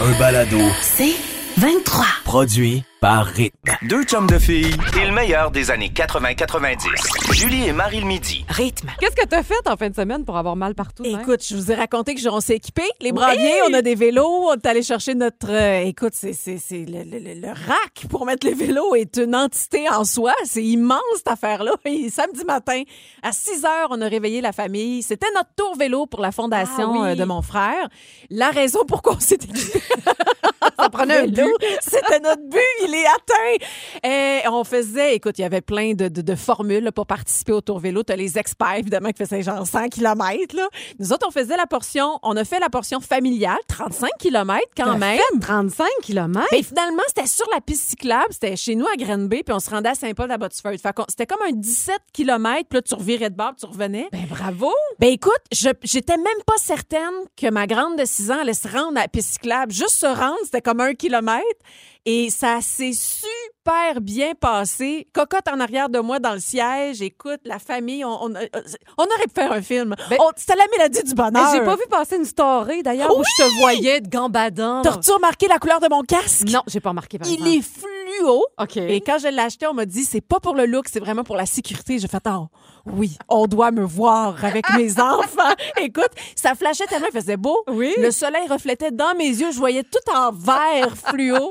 Un balado C'est 23. Produit par Rythme. Deux chums de filles et le meilleur des années 80-90. Julie et Marie le midi. Rythme. Qu'est-ce que t'as fait en fin de semaine pour avoir mal partout? hein? Écoute, je vous ai raconté que on s'est équipés. Les braviers, on a des vélos. On est allé chercher notre. euh, écoute, c'est c'est- c'est le, le- le- le rack pour mettre les vélos est une entité en soi. C'est immense cette affaire-là. Et samedi matin, à 6 heures, on a réveillé la famille. C'était notre tour vélo pour la fondation Ah oui. euh, de mon frère. La raison pourquoi on s'est équipés. Ça prenait un but. C'était notre but. Il est atteint. Et on faisait, écoute, il y avait plein de, de- de formules pour participer au Tour Vélo. Tu as les experts, évidemment, qui faisaient genre 100 km. Là. Nous autres, on faisait la portion, on a fait la portion familiale, 35 km quand même. fait 35 km? Mais finalement, c'était sur la piste cyclable, c'était chez nous à Granby, puis on se rendait à qu'on- C'était comme un 17 km, puis là, tu revirais de bord, puis tu revenais. Ben bravo! Ben écoute, j'étais même pas certaine que ma grande de 6 ans allait se rendre à la piste cyclable. Juste se rendre, c'était comme un kilomètre. Et ça s'est super bien passé. Cocotte en arrière de moi dans le siège. Écoute, la famille, on, on, on aurait pu faire un film. Ben- C'était la mélodie du bonheur. J'ai pas vu passer une story d'ailleurs où je te voyais de gambadant. T'as-tu remarqué la couleur de mon casque? Non, j'ai pas remarqué par Il exemple. est fluo. OK. Et quand je l'ai acheté, on m'a dit c'est pas pour le look, c'est vraiment pour la sécurité. J'ai fait oh, oui, on doit me voir avec mes enfants. Écoute, ça flashait tellement, il faisait beau. Oui. Le soleil reflétait dans mes yeux, je voyais tout en vert fluo.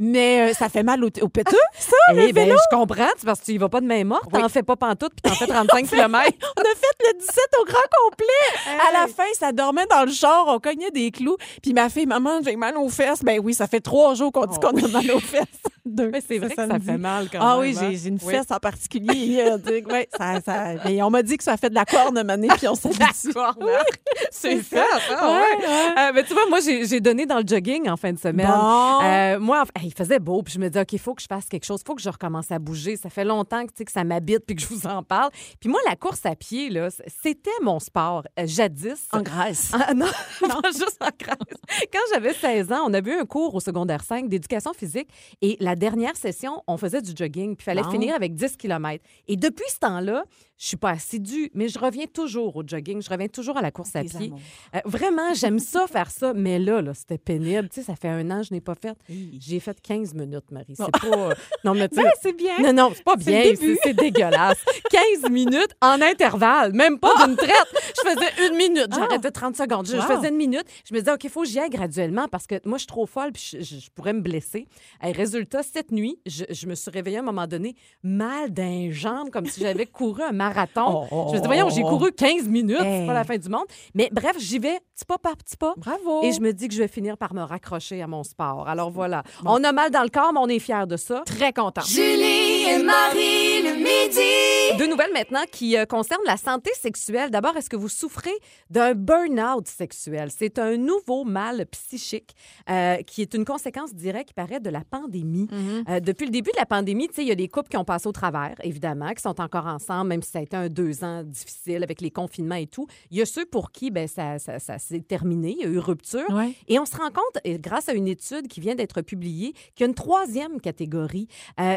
Mais euh, ça fait mal au, au péteux, ça, le Eh ben, vélo. je comprends, c'est parce que tu y vas pas de main morte. T'en fais pas pantoute, puis t'en fais 35 km. On a fait le 17 au grand complet. À la fin, ça dormait dans le char, on cognait des clous. Puis ma fille, maman, j'ai mal aux fesses. Ben oui, ça fait trois jours qu'on dit qu'on a mal aux fesses. Deux. Mais c'est vrai que ça fait mal quand Ah même. oui, hein? j'ai une Oui. fesse en particulier. ouais, ça, ça- mais on m'a dit que ça fait de la corne mané, puis on s'habitue. C'est ça. ah ouais. Ouais, ouais. Euh, mais tu vois, moi, j'ai donné dans le jogging en fin de semaine. Bon. Euh, moi, il faisait beau, puis je me dis, OK, il faut que je fasse quelque chose, il faut que je recommence à bouger. Ça fait longtemps que, tu sais, que ça m'habite, puis que je vous en parle. Puis moi, la course à pied, là, c'était mon sport euh, jadis. En Grèce. Ah, non, pas juste en Grèce. Quand j'avais 16 ans, on avait eu un cours au secondaire 5 d'éducation physique et la dernière session, on faisait du jogging, puis il fallait Bon. finir avec 10 km. Et depuis ce temps-là, je suis pas assidue, mais je reviens toujours au jogging, je reviens toujours à la course à Des pied. Euh, vraiment, j'aime ça faire ça, mais là, là c'était pénible. Tu sais, ça fait un an que je n'ai pas fait. J'ai fait 15 minutes, Marie. C'est pas. euh, Non, mais tu Ben, c'est bien. Non, non, c'est pas bien. C'est dégueulasse. 15 minutes en intervalle, même pas d'une traite. Je faisais une minute, j'arrêtais 30 secondes. Je, Ah. Faisais une minute. Je me disais, OK, il faut que j'y aille graduellement parce que moi, je suis trop folle puis je, je- je pourrais me blesser. Et résultat, cette nuit, je, je me suis réveillée à un moment donné, mal d'un jambe, comme si j'avais couru un marathon. Oh, je me dis, voyons, j'ai couru 15 minutes, c'est pas la fin du monde. Mais bref, j'y vais petit pas par petit pas. Bravo. Et je me dis que je vais finir par me raccrocher à mon sport. Alors voilà. On a mal dans le corps, mais on est fiers de ça. Très content. Julie et Marie le midi. Deux nouvelles maintenant qui euh, concernent la santé sexuelle. D'abord, est-ce que vous souffrez d'un burn-out sexuel? C'est un nouveau mal psychique euh, qui est une conséquence directe, qui paraît, de la pandémie. Euh, depuis le début de la pandémie, il y a des couples qui ont passé au travers, évidemment, qui sont encore ensemble, même si ça a été un deux ans difficile avec les confinements et tout. Il y a ceux pour qui ben, ça, ça, ça s'est terminé, il y a eu rupture. Ouais. Et on se rend compte, grâce à une étude qui vient d'être publiée, qu'il y a une troisième catégorie.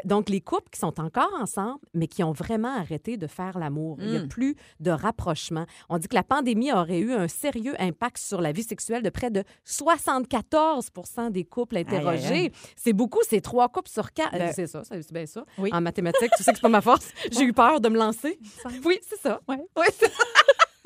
Donc, les couples qui sont encore ensemble, mais qui ont vraiment arrêté de faire l'amour. Il n'y a plus de rapprochement. On dit que la pandémie aurait eu un sérieux impact sur la vie sexuelle de près de 74 des couples interrogés. C'est beaucoup, c'est trois couples sur quatre. Ben- c'est ça, c'est bien ça. Oui. En mathématiques, tu sais que c'est pas ma force. J'ai eu peur de me lancer. Oui, c'est ça. Ouais. C'est-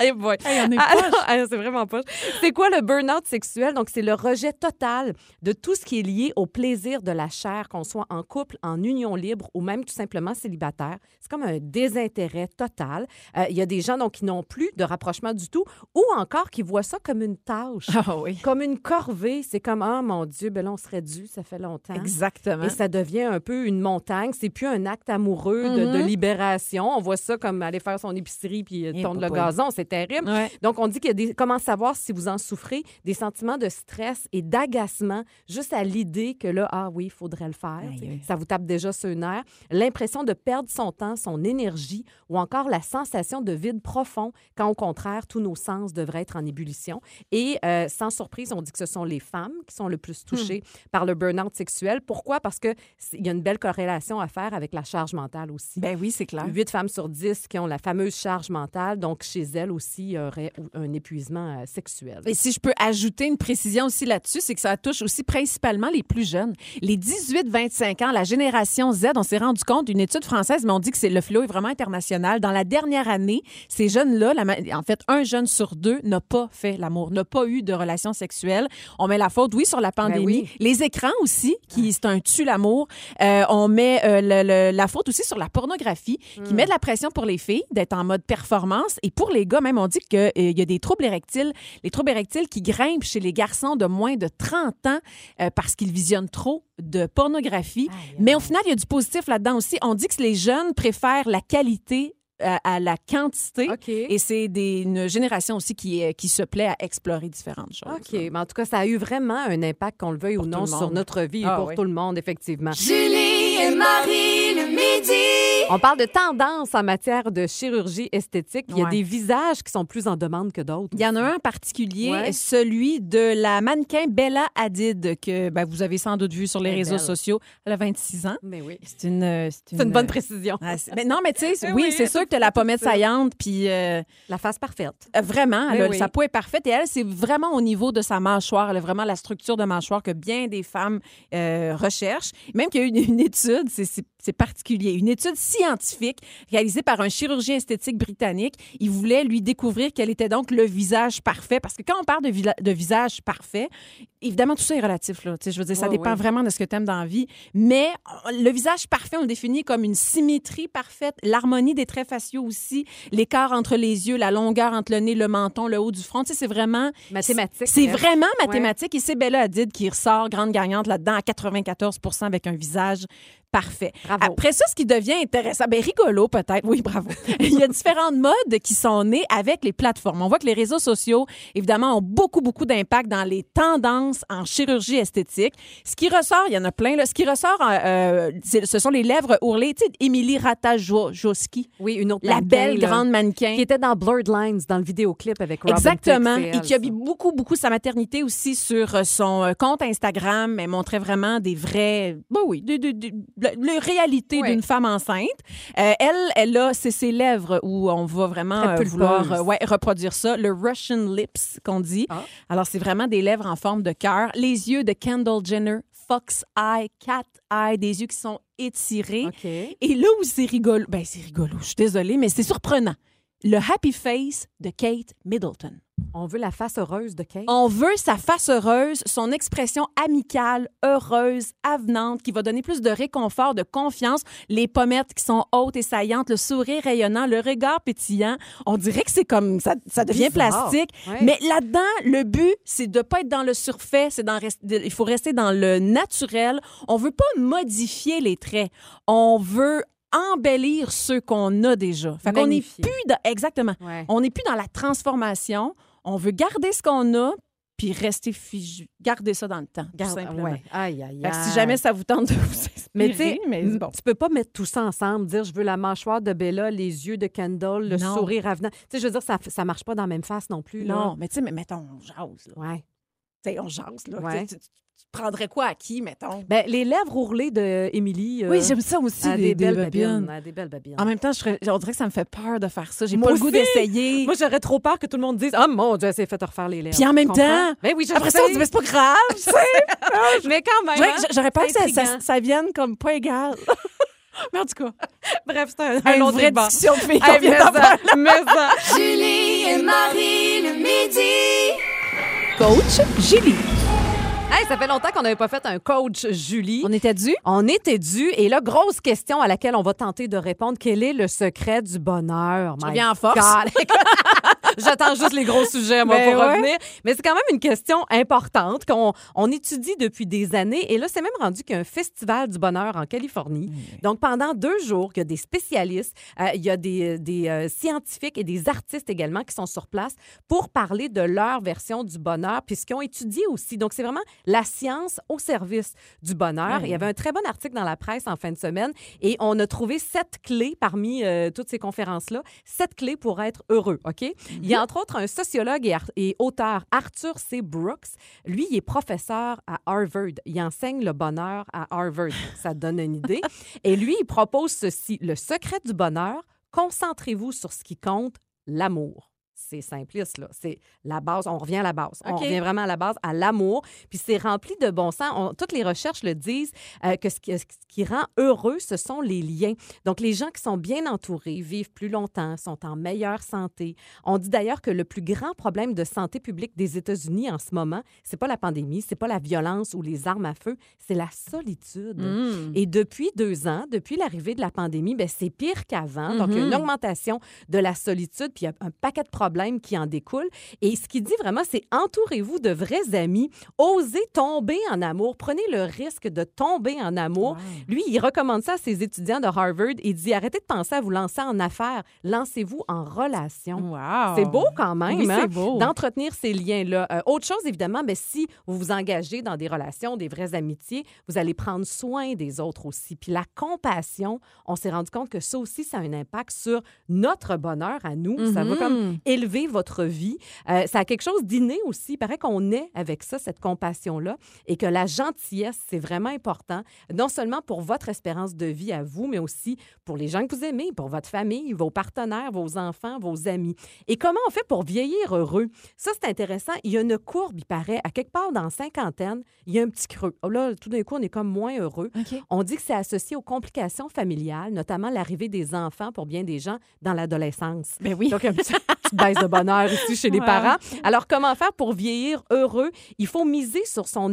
Hey boy. Hey, on est Ah, ah, c'est vraiment pas. C'est quoi le burn-out sexuel? Donc, c'est le rejet total de tout ce qui est lié au plaisir de la chair, qu'on soit en couple, en union libre ou même tout simplement célibataire. C'est comme un désintérêt total. Euh, Il y a des gens donc, qui n'ont plus de rapprochement du tout ou encore qui voient ça comme une tâche, Ah oui. comme une corvée. C'est comme, ah mon Dieu, ben là, on serait dû, ça fait longtemps. Exactement. Et ça devient un peu une montagne. C'est plus un acte amoureux de, de Mhm. libération. On voit ça comme aller faire son épicerie puis euh, tondre le gazon. C'est terrible. Ouais. Donc, on dit qu'il y a des. Comment savoir si vous en souffrez? Des sentiments de stress et d'agacement juste à l'idée que là, ah oui, il faudrait le faire. Ça vous tape déjà sur une nerf. L'impression de perdre son temps, son énergie ou encore la sensation de vide profond quand, au contraire, tous nos sens devraient être en ébullition. Et euh, sans surprise, on dit que ce sont les femmes qui sont le plus touchées par le burn-out sexuel. Pourquoi? Parce qu'il y a une belle corrélation à faire avec la charge mentale aussi. Ben oui, c'est clair. 8 femmes sur 10 qui ont la fameuse charge mentale. Donc, chez elles aussi, aurait un épuisement euh, sexuel. Et si je peux ajouter une précision aussi là-dessus, c'est que ça touche aussi principalement les plus jeunes. Les 18-25 ans, la génération Z, on s'est rendu compte d'une étude française, mais on dit que c'est le fléau est vraiment international. Dans la dernière année, ces jeunes-là, en fait, un jeune sur deux n'a pas fait l'amour, n'a pas eu de relation sexuelle. On met la faute, oui, sur la pandémie. oui. Les écrans aussi, qui c'est un tue l'amour. Euh, on met euh, le- le- la faute aussi sur la pornographie, qui met de la pression pour les filles d'être en mode performance. Et pour les gars, même, on dit qu'il y a des troubles érectiles, les troubles érectiles qui grimpent chez les garçons de moins de 30 ans euh, parce qu'ils visionnent trop de pornographie. Mais au final, il y a du positif là-dedans aussi. On dit que les jeunes préfèrent la qualité euh, à la quantité. Et c'est une génération aussi qui, qui se plaît à explorer différentes choses. OK. Mais en tout cas, ça a eu vraiment un impact, qu'on le veuille ou non, sur notre vie et Ah pour oui. tout le monde, effectivement. Julie et Marie le midi. On parle de tendance en matière de chirurgie esthétique. Il y a Ouais. des visages qui sont plus en demande que d'autres. Il y en a un en particulier, Ouais. celui de la mannequin Bella Hadid, que ben, vous avez sans doute vu sur les Elle est réseaux belle. sociaux. Elle a 26 ans. Mais oui. C'est une, euh, C'est une bonne précision. Ah, c'est- mais non, mais tu sais, Eh oui, oui, c'est sûr que tu as la pommette saillante, puis euh, La face parfaite. euh, vraiment, elle a- oui. sa peau est parfaite. Et elle, c'est vraiment au niveau de sa mâchoire. Elle a vraiment la structure de mâchoire que bien des femmes euh, recherchent. Même qu'il y a eu une, une étude, c'est- particulier, une étude scientifique réalisée par un chirurgien esthétique britannique. Il voulait lui découvrir quel était donc le visage parfait. Parce que quand on parle de, visage parfait, évidemment, tout ça est relatif. Là. Je veux dire, ça Ouais, dépend ouais. vraiment de ce que tu aimes dans la vie. Mais le visage parfait, on le définit comme une symétrie parfaite, l'harmonie des traits faciaux aussi, l'écart entre les yeux, la longueur entre le nez, le menton, le haut du front. C'est vraiment... Mathématique. C'est vraiment mathématique. Et c'est Bella Hadid qui ressort grande gagnante là-dedans à 94% avec un visage parfait. Bravo. Après ça, ce qui devient intéressant, ben rigolo peut-être, oui, bravo. Il y a différentes modes qui sont nées avec les plateformes. On voit que les réseaux sociaux, évidemment, ont beaucoup, beaucoup d'impact dans les tendances en chirurgie esthétique. Ce qui ressort, il y en a plein, là. Ce qui ressort, euh, euh, ce sont les lèvres ourlées. Tu sais, Émilie Ratajkowski, Oui, une autre la belle là, grande mannequin. Qui était dans Blurred Lines, dans le vidéoclip avec Robin Exactement. Et elle, qui a mis beaucoup, beaucoup sa maternité aussi sur euh, son compte Instagram. Elle montrait vraiment des vrais, ben oui, des, des- des- la- Ouais. d'une femme enceinte. Euh, elle, elle a, c'est ses lèvres où on va vraiment euh, vouloir euh, ouais, reproduire ça. Le Russian lips qu'on dit. Ah. Alors, c'est vraiment des lèvres en forme de cœur. Les yeux de Kendall Jenner, fox eye, cat eye, des yeux qui sont étirés. Et là où c'est rigolo, ben c'est rigolo, je suis désolée, mais c'est surprenant. Le happy face de Kate Middleton. On veut la face heureuse de Kate. On veut sa face heureuse, son expression amicale, heureuse, avenante, qui va donner plus de réconfort, de confiance, les pommettes qui sont hautes et saillantes, le sourire rayonnant, le regard pétillant. On dirait que c'est comme ça, ça devient Bizarre. plastique. Ouais. Mais là-dedans, le but, c'est de pas être dans le surfait, c'est dans il faut rester dans le naturel. On veut pas modifier les traits. On veut embellir ceux qu'on a déjà. Fait qu'on n'est plus dans, exactement. Ouais. On n'est plus dans la transformation. On veut garder ce qu'on a, puis rester figé, garder ça dans le temps, tout Garde- simplement. ouais. Aïe, aïe, que si aïe. jamais ça vous tente de vous inspirer, Mais tu sais, mais bon. tu peux pas mettre tout ça ensemble, dire je veux la mâchoire de Bella, les yeux de Kendall, le Non. sourire avenant. Tu sais, je veux dire, ça, ça marche pas dans la même face non plus. là. Non, mais tu sais, mais mettons, on jase, là. Ouais. Tu sais, on jase, là. Ouais. Tu, tu- tu prendrais quoi à qui, mettons? Ben, les lèvres ourlées de Émilie. euh, oui, j'aime ça aussi, des, des, belles babines. des belles babines. En même temps, je serais- on dirait que ça me fait peur de faire ça. J'ai pas le goût aussi. d'essayer. Moi, j'aurais trop peur que tout le monde dise Oh mon Dieu, elle s'est fait refaire les lèvres. Puis en même temps, Ben oui, Après sais. ça, on dit, mais c'est pas grave, tu sais. Mais quand même. J'aurais- hein? J'aurais peur que ça, ça, vienne comme pas égal. mais en tout cas, Bref, c'est un, un une autre vraie débat. discussion de filles qu'on Hey, vient mais d'avoir. ça, mais ça. Julie et Marie le midi. Coach Julie. Hey, ça fait longtemps qu'on n'avait pas fait un coach Julie. On était dû? On était dû. Et là, grosse question à laquelle on va tenter de répondre. Quel est le secret du bonheur? Je My reviens en force. J'attends juste les gros sujets, moi, Ben pour ouais. revenir. Mais c'est quand même une question importante qu'on on étudie depuis des années. Et là, c'est même rendu qu'il y a un festival du bonheur en Californie. Donc, pendant deux jours, il y a des spécialistes, euh, il y a des, des, euh, scientifiques et des artistes également qui sont sur place pour parler de leur version du bonheur, puis ce qu'ils ont étudié aussi. Donc, c'est vraiment la science au service du bonheur. Il y avait un très bon article dans la presse en fin de semaine et on a trouvé sept clés parmi euh, toutes ces conférences-là, sept clés pour être heureux, OK? Il y a entre autres un sociologue et, auteur, Arthur C. Brooks. Lui, il est professeur à Harvard. Il enseigne le bonheur à Harvard. Ça donne une idée. Et lui, il propose ceci. Le secret du bonheur, concentrez-vous sur ce qui compte, l'amour. C'est simpliste, là. C'est la base. On revient à la base. On revient vraiment à la base, à l'amour. Puis c'est rempli de bon sens. On- toutes les recherches le disent euh, que ce qui, ce qui rend heureux, ce sont les liens. Donc, les gens qui sont bien entourés vivent plus longtemps, sont en meilleure santé. On dit d'ailleurs que le plus grand problème de santé publique des États-Unis en ce moment, c'est pas la pandémie, c'est pas la violence ou les armes à feu, c'est la solitude. Mm. Et depuis deux ans, depuis l'arrivée de la pandémie, ben, c'est pire qu'avant. Donc, il y a une augmentation de la solitude, puis il y a un paquet de problèmes qui en découlent. Et ce qu'il dit vraiment, c'est entourez-vous de vrais amis, osez tomber en amour, prenez le risque de tomber en amour. Lui, il recommande ça à ses étudiants de Harvard. Il dit arrêtez de penser à vous lancer en affaires, lancez-vous en relation. Wow. C'est beau quand même, Oui, hein, d'entretenir ces liens-là. Euh, autre chose, évidemment, mais si vous vous engagez dans des relations, des vraies amitiés, vous allez prendre soin des autres aussi. Puis la compassion, on s'est rendu compte que ça aussi, ça a un impact sur notre bonheur à nous. Ça va comme élever votre vie. Euh, ça a quelque chose d'inné aussi. Il paraît qu'on est avec ça, cette compassion-là, et que la gentillesse, c'est vraiment important, non seulement pour votre espérance de vie à vous, mais aussi pour les gens que vous aimez, pour votre famille, vos partenaires, vos enfants, vos amis. Et comment on fait pour vieillir heureux? Ça, c'est intéressant. Il y a une courbe, il paraît, à quelque part dans la cinquantaine, il y a un petit creux. Oh là, tout d'un coup, on est comme moins heureux. On dit que c'est associé aux complications familiales, notamment l'arrivée des enfants pour bien des gens dans l'adolescence. Ben oui. Donc, un petit, baisse de bonheur ici chez les Ouais. parents. Alors, comment faire pour vieillir heureux? Il faut miser sur son,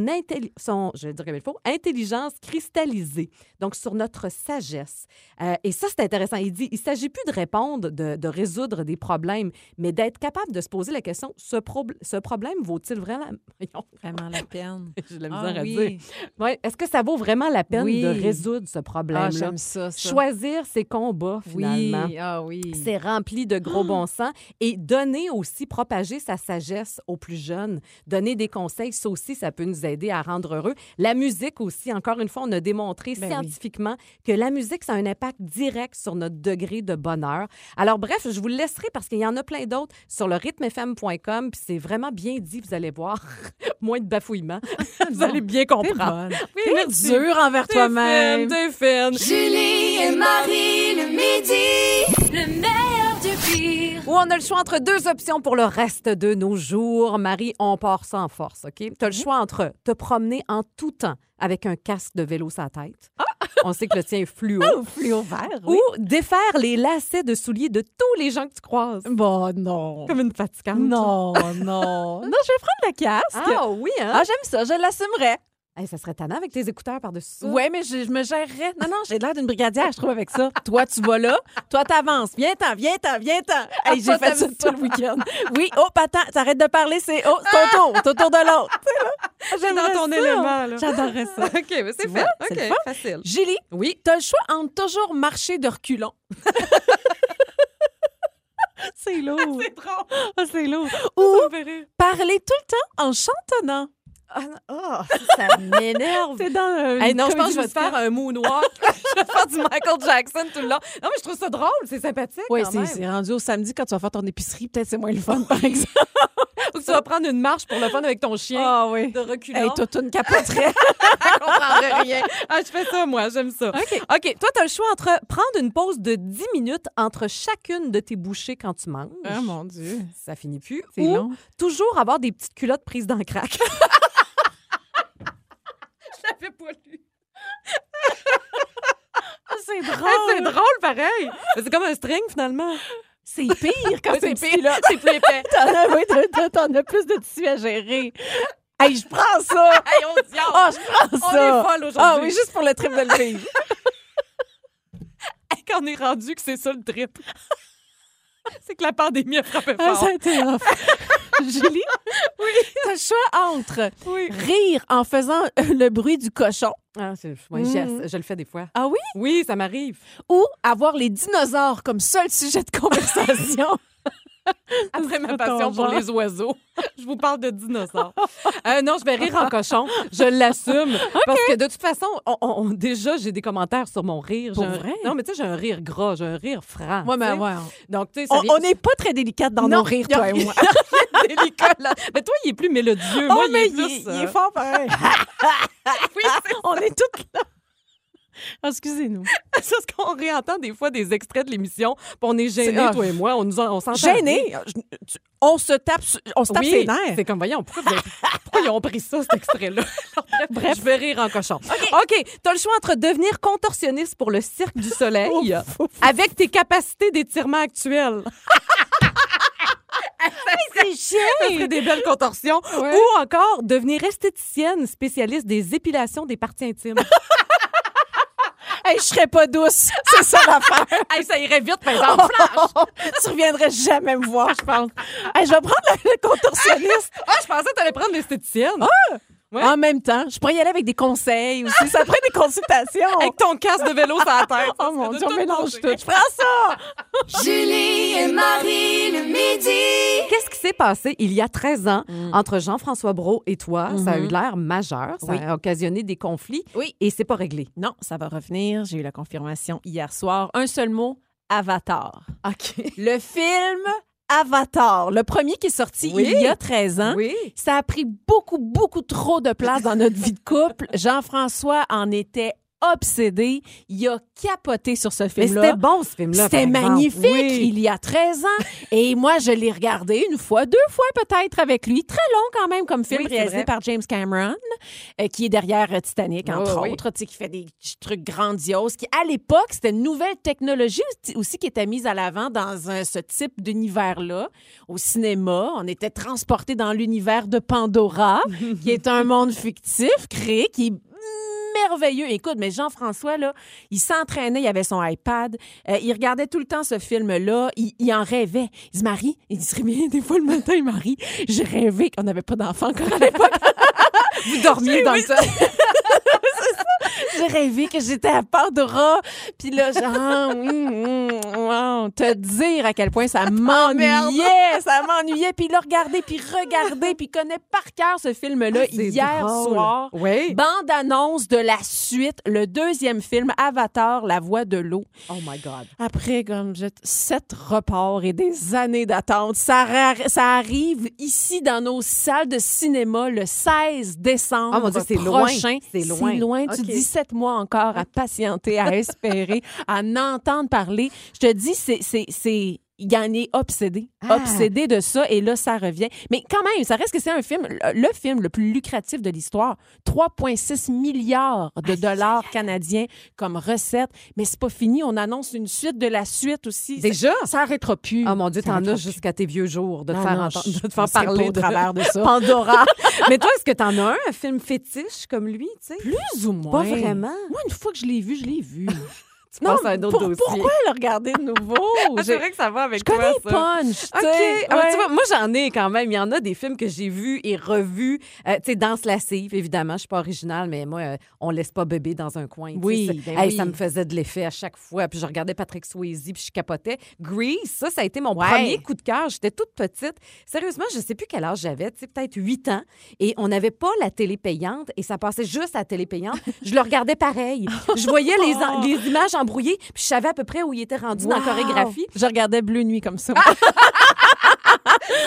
son je dirais il faut, intelligence cristallisée, donc sur notre sagesse. Euh, et ça, c'est intéressant. Il dit, il ne s'agit plus de répondre, de, de résoudre des problèmes, mais d'être capable de se poser la question, ce, ce problème vaut-il vraiment... Vraiment la peine? De la Ah misère à oui. dire. Ouais, Est-ce que ça vaut vraiment la peine Oui. de résoudre ce Ah, problème-là? j'aime ça, ça. Choisir ses combats, finalement. Oui, ah oui. C'est rempli de gros bon sens. Et donner aussi, propager sa sagesse aux plus jeunes, donner des conseils, ça aussi, ça peut nous aider à rendre heureux. La musique aussi, encore une fois, on a démontré Ben oui. scientifiquement que la musique, ça a un impact direct sur notre degré de bonheur. Alors, bref, je vous le laisserai parce qu'il y en a plein d'autres sur le rythmefm.com, puis c'est vraiment bien dit, vous allez voir. Moins de bafouillements. vous allez bien comprendre. Oui, T'es dur envers T'es toi-même. fine, T'es fine. Julie et Marie le midi, le meilleur Ou on a le choix entre deux options pour le reste de nos jours. Marie, on part ça en force, OK? Tu as le choix entre te promener en tout temps avec un casque de vélo sur la tête. On sait que le tien est fluo. Oh, fluo vert, oui. Ou défaire les lacets de souliers de tous les gens que tu croises. Bon, non. Comme une fatigante. Non, non. Non, je vais prendre le casque. Ah oui, hein? Ah, j'aime ça, je l'assumerais. Hey, ça serait tannant avec tes écouteurs par-dessus ça. Ouais, mais je, je me gérerais. Non, non, j'ai l'air d'une brigadière, je trouve, avec ça. Toi, tu vas là. Toi, t'avances. Viens-t'en, viens-t'en, viens-t'en. Hey, j'ai fait ça tout le week-end. Oui, oh, attends, t'arrêtes de parler, c'est oh, c'est ton tour, c'est au tour de l'autre. Là. J'aimerais dans ton ça. élément, là. J'adorerais ça. OK, mais c'est fait. OK, le fun. facile. Julie, Oui. t'as le choix entre toujours marcher de reculons. c'est lourd. C'est drôle. Ah, c'est lourd. Ou... Ou parler tout le temps en chantonnant. Ah, oh, ça m'énerve. C'est dans euh, Hey, une non, je pense que je vais te faire un moonwalk. je vais te faire du Michael Jackson tout le long. Non, mais je trouve ça drôle. C'est sympathique. Oui, c'est rendu au samedi quand tu vas faire ton épicerie. Peut-être c'est moins le fun, par exemple. Ou que tu vas prendre une marche pour le fun avec ton chien. Ah oui. De reculons. Hey, toi, tu ne capoterais. Je comprendrais rien. Ah, je fais ça, moi. J'aime ça. OK. OK. Toi, tu as le choix entre prendre une pause de 10 minutes entre chacune de tes bouchées quand tu manges. Ah, mon Dieu. Ça finit plus. C'est long. toujours avoir des petites culottes prises dans le crack. Je l'avais pas lu. Ah, c'est Ah, drôle. c'est drôle, pareil. C'est comme un string, finalement. C'est pire quand c'est pire. pire. C'est plus épais. T'en as, oui, t'en- as plus de tissu à gérer. Hey, je prends ça. Hey, on diable. Ah, je prends On ça. est folle aujourd'hui. Ah oui, juste pour le trip de le vivre. Hey, quand on est rendu que c'est ça le trip. C'est que la pandémie a frappé Ah, fort. ça a été. Julie? Oui. T'as le choix entre Oui. rire en faisant le bruit du cochon Ah, Mm. je, je le fais des fois. Ah oui? Oui, ça m'arrive. ou avoir les dinosaures comme seul sujet de conversation. Après ma passion pour les oiseaux, je vous parle de dinosaures. Euh, non, je vais rire en cochon. Je l'assume. Parce que de toute façon, on- on- déjà, j'ai des commentaires sur mon rire. Pour un-? Non, mais tu sais, j'ai un rire gras, j'ai un rire franc. Ouais, mais ouais. Donc, tu sais, On vient- n'est pas très délicate dans Non, nos rires, a toi et moi. délicat, là. Mais toi, il est plus mélodieux. Moi, oh, il mais est il, plus. il euh, est fort pareil. Oui, On est toutes là. Ah, Excusez-nous. c'est ce qu'on réentend des fois des extraits de l'émission, puis on est gênés, ah, toi et moi. On, nous en- on s'entend. Gêné. Je- tu- On se tape, on se tape Oui, ses nerfs. c'est comme, voyons, pourquoi, pourquoi ils ont pris ça, cet extrait-là? Bref, je vais rire en cochon. OK, t'as le choix entre devenir contorsionniste pour le Cirque du Soleil Ouf, ouf. avec tes capacités d'étirement actuelles. C'est chiant. des belles contorsions. Ouais. Ou encore devenir esthéticienne spécialiste des épilations des parties intimes. Hey, je serais pas douce. C'est ça l'affaire. hey, ça irait vite, par exemple. tu reviendrais jamais me voir, je pense. Hey, je vais prendre le, le contorsionniste. Ah, je pensais que t'allais prendre l'esthéticienne. Ouais. En même temps, je pourrais y aller avec des conseils aussi. Ça prend des consultations. Avec ton casque de vélo sur la tête. Oh mon Dieu, on mélange tout. Je prends ça. Julie et Marie le midi. Qu'est-ce qui s'est passé il y a 13 ans entre Jean-François Brault et toi? Ça a eu l'air majeur. Ça Oui. a occasionné des conflits. Oui. Et c'est pas réglé. Non, ça va revenir. J'ai eu la confirmation hier soir. Un seul mot, Avatar. OK. Le film Avatar, le premier qui est sorti Oui. il y a 13 ans. Oui. Ça a pris beaucoup, beaucoup trop de place dans notre vie de couple. Jean-François en était obsédé. Il a capoté sur ce Mais film-là. c'était bon, ce film-là. C'était magnifique Oui. il y a 13 ans. Et moi, je l'ai regardé une fois, deux fois peut-être avec lui. Très long quand même comme film Oui, réalisé par James Cameron, euh, qui est derrière euh, Titanic, entre Oui, autres, qui fait des trucs grandioses. Qui, à l'époque, c'était une nouvelle technologie aussi- aussi qui était mise à l'avant dans un- ce type d'univers-là. Au cinéma, on était transporté dans l'univers de Pandora, qui est un monde fictif créé, qui est merveilleux. Écoute, mais Jean-François, là, il s'entraînait, il avait son iPad, euh, il regardait tout le temps ce film-là, il, il en rêvait. Il se marie, il se réveillait des fois le matin, il marie. J'ai rêvé qu'on n'avait pas d'enfant encore à l'époque. Vous dormiez dans le temps. J'ai rêvé que j'étais à Pandora, puis là, genre, hum, wow, te dire à quel point ça m'ennuyait, ça m'ennuyait, puis le regarder, puis regarder, puis il connaît par cœur ce film-là C'est hier drôle. soir. Oui. Bande-annonce de la suite, le deuxième film, Avatar, La Voix de l'eau. Oh my God. Après, comme sept reports et des années d'attente, ça, ça arrive ici dans nos salles de cinéma le 16 décembre Ah, mon Dieu, c'est loin. C'est loin. Tu OK. dis sept mois encore à patienter, à espérer, à n'entendre parler. Je te dis, c'est... il en est obsédé, Ah. obsédé de ça, et là, ça revient. Mais quand même, ça reste que c'est un film, le, film le plus lucratif de l'histoire. 3,6 milliards de dollars canadiens comme recette. Mais c'est pas fini, on annonce une suite de la suite aussi. Déjà? Ça, ça arrêtera plus. Oh mon Dieu, t'en as jusqu'à tes vieux jours de te faire, non, entendre- je- de te faire parler au de travers de ça. Pandora. Mais toi, est-ce que t'en as un, un film fétiche comme lui, tu sais? Plus ou moins. Pas vraiment. Moi, une fois que je l'ai vu, je l'ai vu. Tu penses à un autre pour- dossier. pourquoi le regarder de nouveau? Ah, c'est vrai que ça va avec je connais toi, ça. Punch. OK. Ah, tu vois, moi, j'en ai quand même. Il y en a des films que j'ai vus et revus. Euh, tu sais, Danse lascive, évidemment. Je suis pas originale, mais moi, euh, on laisse pas bébé dans un coin. Oui, Ça- ben hey, oui. Ça me faisait de l'effet à chaque fois. Puis je regardais Patrick Swayze, puis je capotais. Grease, ça, ça a été mon Ouais. premier coup de cœur. J'étais toute petite. Sérieusement, je sais plus quel âge j'avais. Tu sais, peut-être 8 ans. Et on n'avait pas la télé payante et ça passait juste à la télé payante. Je le regardais pareil. Je voyais les, en- les images puis je savais à peu près où il était rendu dans la chorégraphie. Je regardais Bleu Nuit comme ça.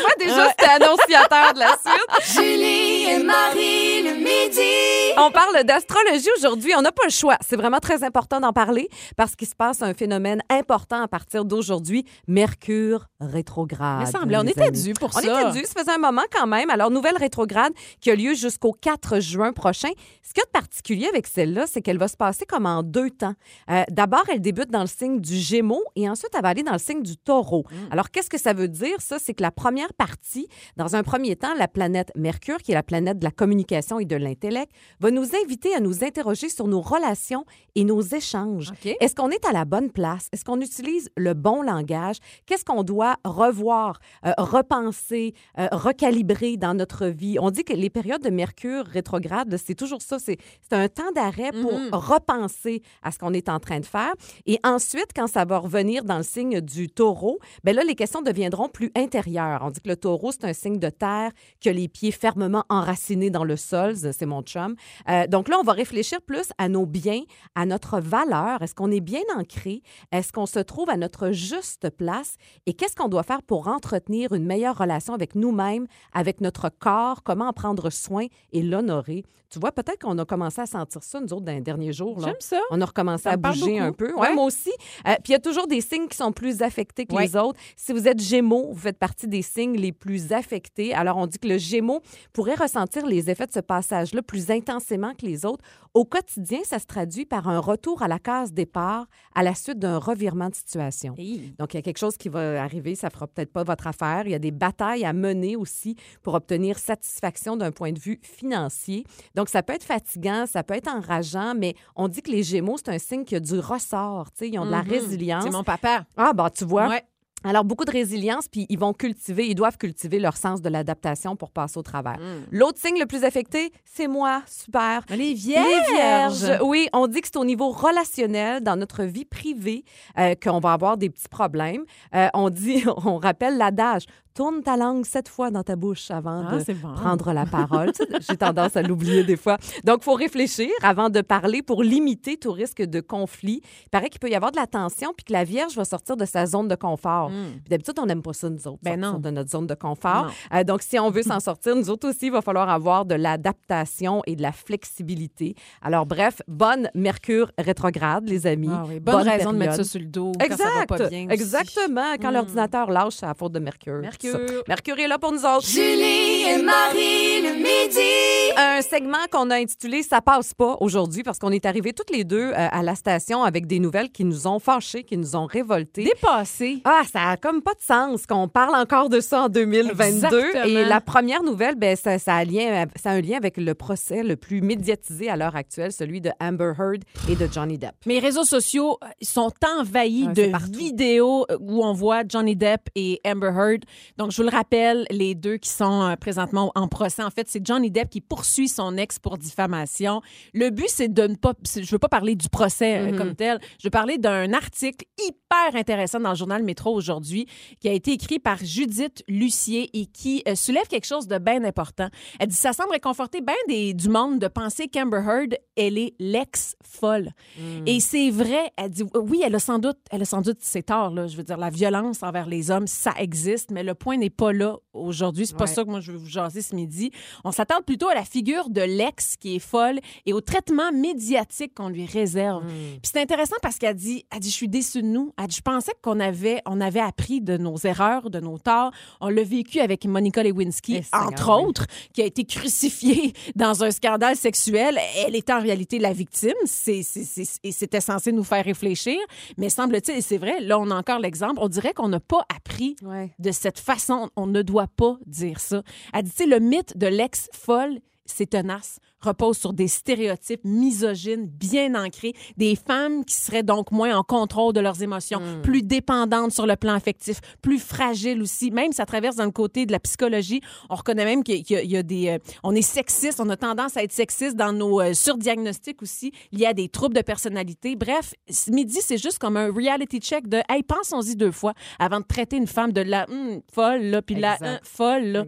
Moi, déjà, c'était annonciateur de la suite. Julie et Marie le midi. On parle d'astrologie aujourd'hui. On n'a pas le choix. C'est vraiment très important d'en parler parce qu'il se passe un phénomène important à partir d'aujourd'hui. Mercure rétrograde. Il semblait, on était amis. dû pour on ça. était dû. Ça faisait un moment quand même. Alors, nouvelle rétrograde qui a lieu jusqu'au 4 juin prochain. Ce qu'il y a de particulier avec celle-là, c'est qu'elle va se passer comme en deux temps. Euh, D'abord, elle débute dans le signe du Gémeaux et ensuite, elle va aller dans le signe du Taureau. Mm. Alors, qu'est-ce que ça veut dire? Ça, c'est que la première partie, dans un premier temps, la planète Mercure, qui est la planète de la communication et de l'intellect, va nous inviter à nous interroger sur nos relations et nos échanges. Est-ce qu'on est à la bonne place? Est-ce qu'on utilise le bon langage? Qu'est-ce qu'on doit revoir, euh, repenser, euh, recalibrer dans notre vie? On dit que les périodes de Mercure rétrograde, c'est toujours ça. C'est un temps d'arrêt pour Mhm. repenser à ce qu'on est en train de faire. Et ensuite, quand ça va revenir dans le signe du taureau, ben là, les questions deviendront plus intérieures. On dit que le taureau, c'est un signe de terre qui a les pieds fermement enracinés dans le sol. C'est mon chum. Euh, donc là, on va réfléchir plus à nos biens, à notre valeur. Est-ce qu'on est bien ancré? Est-ce qu'on se trouve à notre juste place? Et qu'est-ce qu'on doit faire pour entretenir une meilleure relation avec nous-mêmes, avec notre corps? Comment en prendre soin et l'honorer? Tu vois, peut-être qu'on a commencé à sentir ça, nous autres, dans les derniers jours. J'aime ça. On a recommencé Ça à bouger beaucoup. un peu. Ouais. Ouais, moi aussi. Euh, Puis il y a toujours des signes qui sont plus affectés que Ouais. les autres. Si vous êtes Gémeaux, vous faites partie des signes les plus affectés. Alors on dit que le Gémeaux pourrait ressentir les effets de ce passage-là plus intensément que les autres. Au quotidien, ça se traduit par un retour à la case départ à la suite d'un revirement de situation. Hey. Donc, il y a quelque chose qui va arriver, ça fera peut-être pas votre affaire. Il y a des batailles à mener aussi pour obtenir satisfaction d'un point de vue financier. Donc, ça peut être fatigant, ça peut être enrageant, mais on dit que les Gémeaux, c'est un signe qui a du ressort. Tu sais, ils ont de la Mhm. résilience. C'est mon papa. Ah, bah, tu vois. Ouais. Alors, beaucoup de résilience, puis ils vont cultiver, ils doivent cultiver leur sens de l'adaptation pour passer au travers. Mm. L'autre signe le plus affecté, c'est moi. Super. Les Les vierges. vierges. Oui, on dit que c'est au niveau relationnel, dans notre vie privée, euh, qu'on va avoir des petits problèmes. Euh, on dit, on rappelle l'adage tourne ta langue sept fois dans ta bouche avant Ah, de bon. prendre la parole. J'ai tendance à l'oublier des fois. Donc, il faut réfléchir avant de parler pour limiter tout risque de conflit. Il paraît qu'il peut y avoir de la tension puis que la Vierge va sortir de sa zone de confort. Puis D'habitude, on n'aime pas ça, nous autres. Ben non. de notre zone de confort. Euh, donc, si on veut s'en sortir, nous autres aussi, il va falloir avoir de l'adaptation et de la flexibilité. Alors, bref, bonne Mercure rétrograde, les amis. Ah oui, bonne, raison de mettre ça période. sur le dos quand Exact, ça va pas bien. aussi. exactement. Quand Mm. l'ordinateur lâche, c'est la faute de Mercure. Mercure. Mercure est là pour nous autres. Julie et Marie le midi. Un segment qu'on a intitulé Ça passe pas aujourd'hui parce qu'on est arrivés toutes les deux euh, à la station avec des nouvelles qui nous ont fâchés, qui nous ont révoltés. Dépassé. Ah, ça a comme pas de sens qu'on parle encore de ça en 2022. Exactement. Et la première nouvelle, ben, ça, ça a lien, ça a un lien avec le procès le plus médiatisé à l'heure actuelle, celui de Amber Heard et de Johnny Depp. Mes réseaux sociaux euh, sont envahis c'est de vidéos euh, où on voit Johnny Depp et Amber Heard. Donc, je vous le rappelle, les deux qui sont euh, présentement en procès, en fait, c'est Johnny Depp qui poursuit son ex pour diffamation. Le but, c'est de ne pas... Je veux pas parler du procès Mhm. comme tel. Je veux parler d'un article hyper intéressant dans le journal Métro aujourd'hui qui a été écrit par Judith Lucier et qui euh, soulève quelque chose de bien important. Elle dit ça semble réconforter bien des, du monde de penser qu'Amber Heard, elle est l'ex-folle. Et c'est vrai, elle dit oui, elle a sans doute, elle a sans doute ses torts là. Je veux dire, la violence envers les hommes, ça existe, mais le point n'est pas là aujourd'hui. C'est pas Ouais. ça que moi je veux vous jaser ce midi. On s'attarde plutôt à la figure de l'ex qui est folle et au traitement médiatique qu'on lui réserve. Puis c'est intéressant parce qu'elle dit, elle dit, je suis déçue de nous. Elle dit, je pensais qu'on avait, on avait appris de nos erreurs, de nos torts. On l'a vécu avec Monica Lewinsky, Eh, entre oui. autre, qui a été crucifiée dans un scandale sexuel. Elle était en réalité la victime. C'est, et c'était censé nous faire réfléchir. Mais semble-t-il, et c'est vrai, là, on a encore l'exemple, on dirait qu'on n'a pas appris Ouais. de cette façon. On ne doit pas dire ça. Elle dit, tu sais, le mythe de l'ex-folle, c'est tenace, repose sur des stéréotypes misogynes bien ancrés, des femmes qui seraient donc moins en contrôle de leurs émotions, plus dépendantes sur le plan affectif, plus fragiles aussi. Même ça traverse dans le côté de la psychologie. On reconnaît même qu'il y a, il y a des... euh, on est sexiste, on a tendance à être sexiste dans nos euh, surdiagnostics aussi, liés à des troubles de personnalité. Bref, ce midi, c'est juste comme un reality check de « Hey, pensons-y deux fois avant de traiter une femme de la hum, folle, là, puis la hum, folle, là.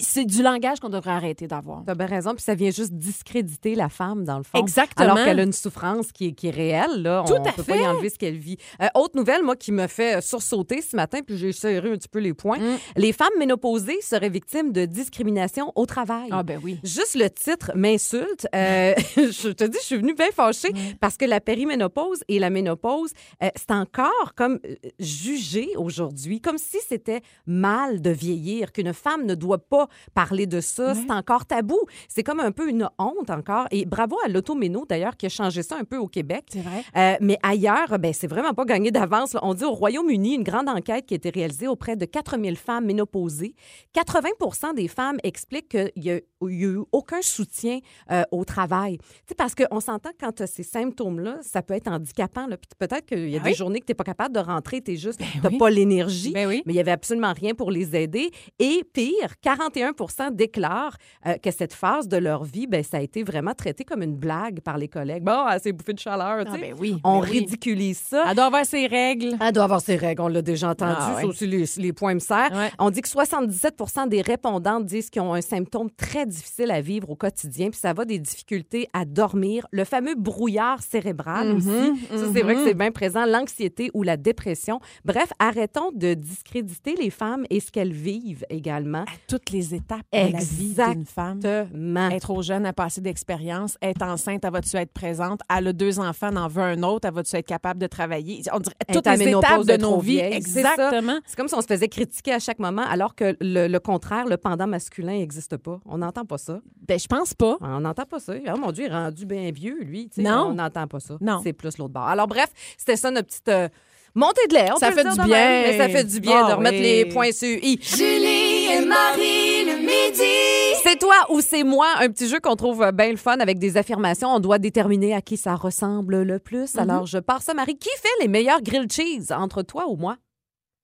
C'est du langage qu'on devrait arrêter d'avoir. T'as bien raison, puis ça vient juste discréditer la femme, dans le fond. Exactement. Alors qu'elle a une souffrance qui est, qui est réelle, là. Tout on à peut fait. pas y enlever ce qu'elle vit. Euh, autre nouvelle, moi, qui me fait euh, sursauter ce matin, puis j'ai serré un petit peu les points. Mm. Les femmes ménopausées seraient victimes de discrimination au travail. Ah ben oui. Juste le titre m'insulte. Euh, je te dis, je suis venue bien fâchée parce que la périménopause et la ménopause, euh, c'est encore comme jugé aujourd'hui, comme si c'était mal de vieillir, qu'une femme ne doit pas parler de ça. C'est encore tabou. C'est comme un peu une honte encore. Et bravo à l'Automéno, d'ailleurs, qui a changé ça un peu au Québec. C'est vrai. Euh, mais ailleurs, ben, c'est vraiment pas gagné d'avance. On dit au Royaume-Uni, une grande enquête qui a été réalisée auprès de 4000 femmes ménopausées. 80 des femmes expliquent qu'il n'y a, eu aucun soutien euh, au travail. Tu sais, parce qu'on s'entend quand tu as ces symptômes-là, ça peut être handicapant. là. Puis peut-être qu'il y a Ah des oui? journées que tu n'es pas capable de rentrer, tu juste, t'as oui. pas l'énergie. Ben oui. Mais il n'y avait absolument rien pour les aider. Et pire, 41 déclarent euh, que cette phase de leur vie, ben, ça a été vraiment traité comme une blague par les collègues. Bon, elle s'est bouffée de chaleur. tu Ah, sais. ben oui. On ben oui. ridiculise ça. Elle doit avoir ses règles. Elle doit avoir ses règles, on l'a déjà entendu. Ah, Ça ouais. aussi, les, les points me serrent. Ouais. On dit que 77% des répondantes disent qu'ils ont un symptôme très difficile à vivre au quotidien, puis ça va des difficultés à dormir, le fameux brouillard cérébral aussi. Ça, c'est vrai que c'est bien présent, l'anxiété ou la dépression. Bref, arrêtons de discréditer les femmes et ce qu'elles vivent également. À toutes les étapes de la vie d'une femme. Exactement. Est trop jeune, elle a pas assez d'expérience. Elle est enceinte, elle va-tu être présente? Elle a deux enfants, elle en veut un autre, elle va-tu être capable de travailler? On dirait toutes à les ménopause, étapes de nos vies. vieille. Exactement. C'est comme si on se faisait critiquer à chaque moment, alors que le, le contraire, le pendant masculin n'existe pas. On n'entend pas ça. Ben, je pense pas. On n'entend pas ça. Oh mon Dieu, il est rendu bien vieux, lui. Non. On n'entend pas ça. Non. C'est plus l'autre bord. Alors, bref, c'était ça notre petite euh, montée de l'air. Ça fait du bien. mais ça fait du bien Ah de remettre oui. les points sur I. Julie et Marie le midi. C'est toi ou c'est moi, un petit jeu qu'on trouve euh, bien le fun avec des affirmations. On doit déterminer à qui ça ressemble le plus. Mm-hmm. Alors, je pars ça, Marie. Qui fait les meilleurs grilled cheese entre toi ou moi?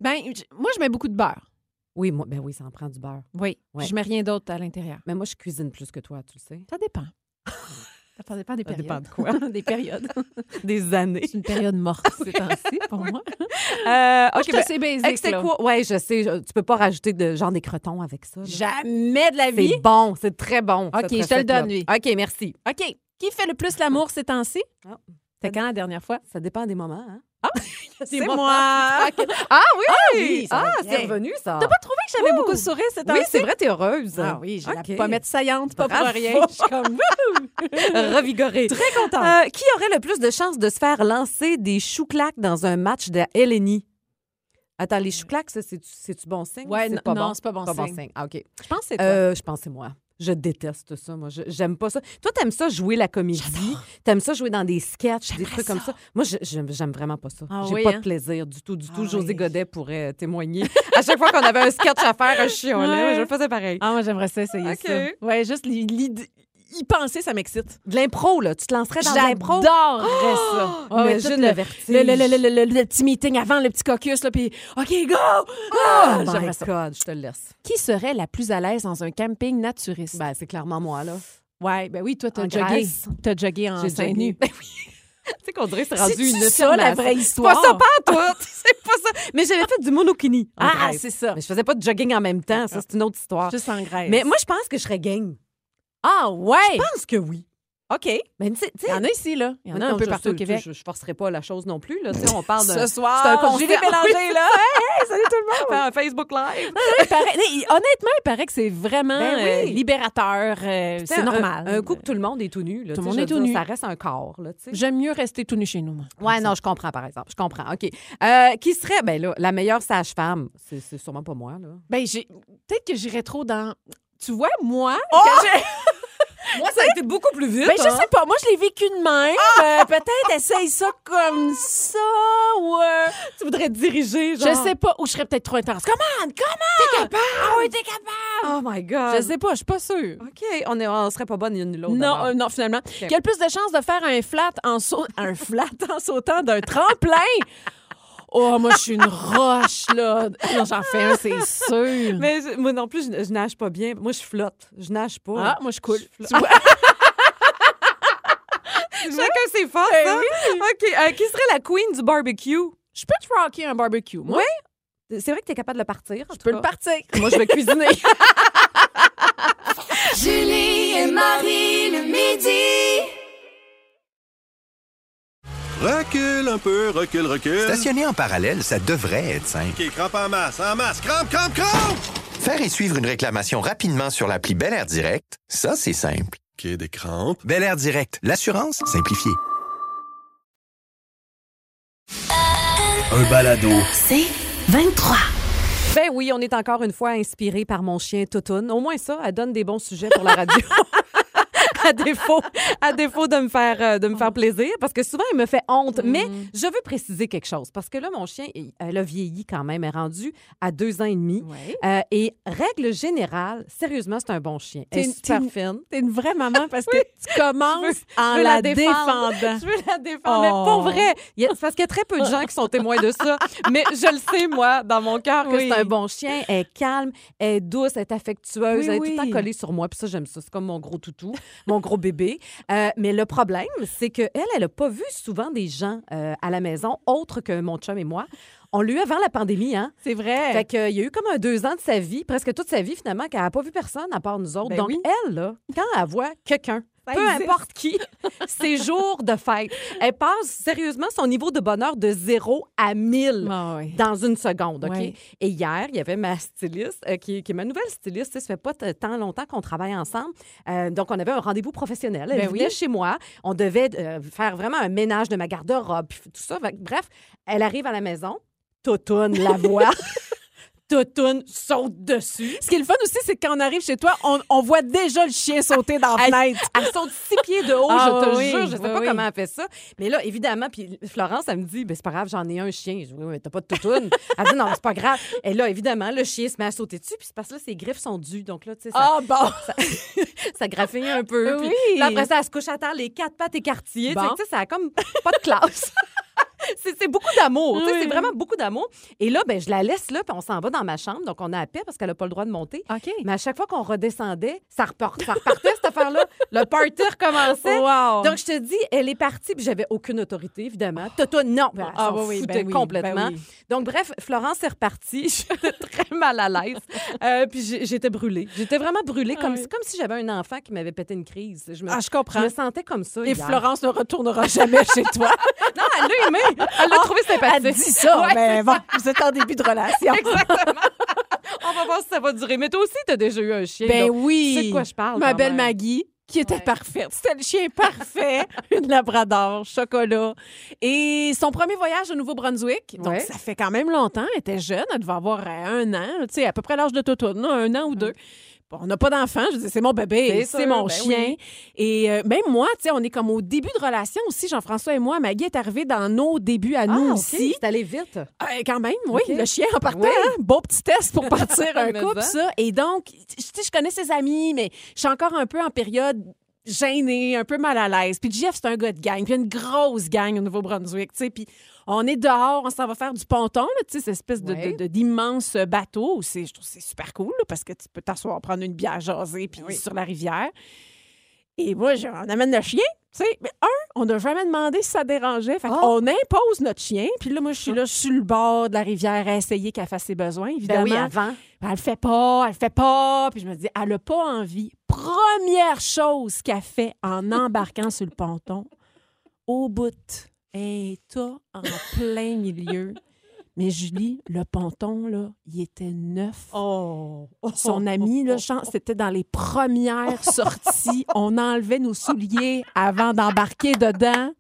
Ben, moi, je mets beaucoup de beurre. Oui, moi, ben oui, ça en prend du beurre. Oui. Ouais. Je mets rien d'autre à l'intérieur. Mais moi, je cuisine plus que toi, tu le sais. Ça dépend. Ça dépend des Ça périodes. dépend de quoi? des périodes. Des années. C'est une période morte ces temps-ci pour moi. Euh, Moi, OK, ben, assez basique, c'est quoi? Ouais, je sais. je- Tu peux pas rajouter de genre des crotons avec ça. là. Jamais de la vie. C'est bon, c'est très bon. OK, je te le donne, lui. OK, merci. OK. Qui fait le plus l'amour ces temps-ci? Ah. C'était quand la dernière fois? Ça dépend des moments. Hein? C'est moi. Ah oui! oui, Ah, bien. c'est revenu, ça. T'as pas trouvé que j'avais beaucoup de sourires ces Oui, temps-ci? c'est vrai, t'es heureuse. Ah oui, j'ai OK. la pommette saillante, pas Bravo. pour rien. Je suis comme... Revigorée. Très contente. Euh, qui aurait le plus de chances de se faire lancer des chou-claques dans un match de LNI? Attends, les chou-claques, ça, c'est-tu bon signe? Ouais, c'est pas bon? c'est pas bon signe. Ah, OK. Je pense que c'est toi. Euh, je pense que c'est moi. Je déteste ça, moi. Je- J'aime pas ça. Toi, t'aimes ça jouer la comédie? T'aimes ça jouer dans des sketchs, des trucs comme ça. Moi, je- j'aime j'aime vraiment pas ça. Ah J'ai oui, pas hein? de plaisir du tout, du tout. Ah José oui. Godet pourrait témoigner. à chaque fois qu'on avait un sketch à faire, un chiolait, Ouais. je le faisais pareil. Ah, moi, j'aimerais ça essayer OK. ça. Ouais, juste l'id- l'id- y penser, ça m'excite. De l'impro, là. Tu te lancerais dans l'impro? J'adorerais ça. Oh, Ouais, imagine tout le le, vertige. le, le, le, le, le- le petit meeting avant, le petit caucus, là, puis OK, go! Oh Ah, my ça. God, je te le laisse. Qui serait la plus à l'aise dans un camping naturiste? Ben, c'est clairement moi, là. ouais, ben oui, toi, t'as jogué. T'as jogué en seins nus. Ben oui. tu sais qu'on dirait que c'est rendu C'est une ça, la vraie C'est histoire? pas ça, pas tout. c'est pas ça. Mais j'avais fait du monokini. Ah, c'est ça. Mais je faisais pas de jogging en même temps. Ça, c'est une autre histoire. Juste en Grèce. Mais moi, je pense que je serais game. Ah, ouais! Je pense que oui. OK. Il Mais sais- tu y en a ici, là. Il y en a un peu partout au je- Québec. Je, je forcerai pas la chose non plus. Là. On parle de. Ce soir, c'est un Bélanger, là. Hey, salut tout le monde! Faire un Facebook Live. Il paraît- il- honnêtement, il paraît que c'est vraiment Ben oui. euh, libérateur. euh, c'est un- normal. Un, coup que tout le monde est tout nu. Là, Tout le monde est tout nu. Ça reste un corps. J'aime mieux rester tout nu chez nous, moi. Ouais, non, je comprends, par exemple. Je comprends. OK. Euh, qui serait, ben là, la meilleure sage-femme? C'est sûrement pas moi, là. Ben, j'ai... peut-être que j'irais trop dans. Tu vois, moi. Oh! quand Moi, ça a été beaucoup plus vite. Ben, je hein? sais pas. Moi, je l'ai vécu de même. Euh, peut-être essaye ça comme ça. Ou. euh, Tu voudrais te diriger, genre. Je sais pas. Ou je serais peut-être trop intense. Comment? Comment? T'es capable? Ah oui, t'es capable. Oh my God. Je sais pas. Je suis pas sûre. OK. On, est, on serait pas bonne l'une ni l'autre. Non, d'abord. euh, non, finalement. Qui a le plus de chances de faire un flat en un flat en sautant d'un tremplin? Oh, moi, je suis une roche, là. Non, j'en fais un, c'est sûr. Mais je- moi non plus, je, je nage pas bien. Moi, je flotte. Je nage pas. Ah, moi, je coule. flotte. Tu vois? Chacun ses forces, Ben hein? OK. euh, qui serait la queen du barbecue? Je peux te rocker un barbecue. Moi, C'est vrai que tu es capable de le partir. je peux le partir. Moi, je vais cuisiner. Julie et Marie le midi. Recule un peu, recule, recule. Stationner en parallèle, ça devrait être simple. OK, crampe en masse, en masse, crampe, crampe, crampe! Faire et suivre une réclamation rapidement sur l'appli Bel Air Direct, ça, c'est simple. OK, des crampes. Bel Air Direct, l'assurance simplifiée. Un balado. C'est 23. Ben oui, on est encore une fois inspiré par mon chien Toutoun. Au moins ça, elle donne des bons sujets pour la radio. à défaut, à défaut de me faire euh, de me faire plaisir parce que souvent il me fait honte. Mais je veux préciser quelque chose parce que là mon chien, elle a vieilli quand même, elle est rendu à deux ans et demi. Ouais. Euh, et règle générale, sérieusement, c'est un bon chien. Elle est super t'es- fine. T'es une vraie maman parce que tu commences veux- en la, la défendre. défendant. Je veux la défendre. Mais Oh. pour vrai, il y a- c'est parce qu'il y a très peu de gens qui sont témoins de ça. Mais je le sais, moi, dans mon cœur, que Oui. c'est un bon chien. Elle est calme, elle est douce, elle est affectueuse, Oui, elle est tout le temps collée sur moi. Puis ça, j'aime ça. C'est comme mon gros toutou, mon gros bébé. Euh, mais le problème, c'est qu'elle, elle n'a pas vu souvent des gens euh, à la maison autres que mon chum et moi. On l'a eu avant la pandémie, hein? C'est vrai. Fait qu'il y a eu comme un deux ans de sa vie, presque toute sa vie finalement, qu'elle n'a pas vu personne à part nous autres. Ben Donc, oui. elle, là, quand elle voit quelqu'un, peu importe qui, ses jours de fête, elle passe sérieusement son niveau de bonheur de 0 à 1000 Ah oui. dans une seconde, OK? Et hier, il y avait ma styliste, euh, qui, qui est ma nouvelle styliste. Ça fait pas tant longtemps qu'on travaille ensemble. Euh, donc, on avait un rendez-vous professionnel. Elle Ben venait oui. chez moi. On devait euh, faire vraiment un ménage de ma garde-robe, puis tout ça. Bref, elle arrive à la maison. Totoune la voix. Totoune saute dessus. Ce qui est le fun aussi, c'est que quand on arrive chez toi, on, on voit déjà le chien sauter dans la fenêtre. Elle saute six pieds de haut, Ah, je te oui, jure. Je sais oui, pas oui. comment elle fait ça. Mais là, évidemment, puis Florence, elle me dit, ben, c'est pas grave, j'en ai un chien. Je dis, oui, mais t'as pas de toutoune. Elle dit, non, c'est pas grave. Et là, évidemment, le chien se met à sauter dessus, puis c'est parce que là, ses griffes sont dues. Donc là, tu sais, ça, Ah bon. ça, ça graffine un peu. Puis là, après ça, elle se couche à terre, les quatre pattes écartillées. Bon. tu sais, ça a comme pas de classe. C'est beaucoup d'amour. Oui. C'est vraiment beaucoup d'amour. Et là, ben, je la laisse là, puis on s'en va dans ma chambre. Donc, on a à paix parce qu'elle n'a pas le droit de monter. OK. Mais à chaque fois qu'on redescendait, ça, repart- ça repartait, cette affaire-là. Le party recommençait. Wow. Donc, je te dis, elle est partie, puis j'avais aucune autorité, évidemment. Toto, non. Elle Ah, oui, ben oui, complètement. ben oui. Donc, bref, Florence est repartie. J'étais très mal à l'aise. Euh, puis j'étais brûlée. J'étais vraiment brûlée, comme, Ah si, comme si j'avais un enfant qui m'avait pété une crise. Je me, Ah, je je comprends. me sentais comme ça. Et hier. Florence ne retournera jamais chez toi. Non, elle l'a aimé. Elle l'a trouvé sympathique. Elle dit ça, Ouais, mais bon, vous êtes en début de relation. Exactement. On va voir si ça va durer. Mais toi aussi, tu as déjà eu un chien. Ben oui. Tu sais de quoi je parle. Ma belle même. Maggie, qui était Ouais. parfaite. C'était le chien parfait. Une labrador, chocolat. Et son premier voyage au Nouveau-Brunswick, donc Ouais. ça fait quand même longtemps. Elle était jeune, elle devait avoir un an, tu sais, à peu près l'âge de Toto, non, un an ou deux. Bon, on n'a pas d'enfant, je dis c'est mon bébé, C'est mon ben chien. oui. Et euh, même moi, tu sais, on est comme au début de relation aussi, Jean-François et moi. Maggie est arrivée dans nos débuts à nous Ah, OK. aussi. C'est allé vite. Euh, quand même, oui. Le chien en partant, Oui. hein? beau petit test pour partir un couple, ça. Et donc, tu sais, je connais ses amis, mais je suis encore un peu en période gênée, un peu mal à l'aise. Puis Jeff, c'est un gars de gang, puis une grosse gang au Nouveau-Brunswick, tu sais. Puis on est dehors, on s'en va faire du ponton, là, tu sais, cette espèce de- Ouais. de- de- d'immense bateau. C'est, je trouve c'est super cool, là, parce que tu peux t'asseoir, prendre une bière, jaser, puis sur la rivière. Et moi, je- on amène le chien, tu sais. Mais un, on n'a jamais demandé si ça dérangeait. Fait Ah. qu'on impose notre chien. Puis là, moi, je suis là sur le bord de la rivière à essayer qu'elle fasse ses besoins, Ben évidemment. oui, avant. Elle le fait pas, elle le fait pas. Puis je me dis, elle a pas envie. Première chose qu'elle fait en embarquant sur le ponton, au bout, et toi en plein milieu. Mais Julie, le ponton, là, il était neuf. Oh. Son ami, là, c'était dans les premières sorties. On enlevait nos souliers avant d'embarquer dedans.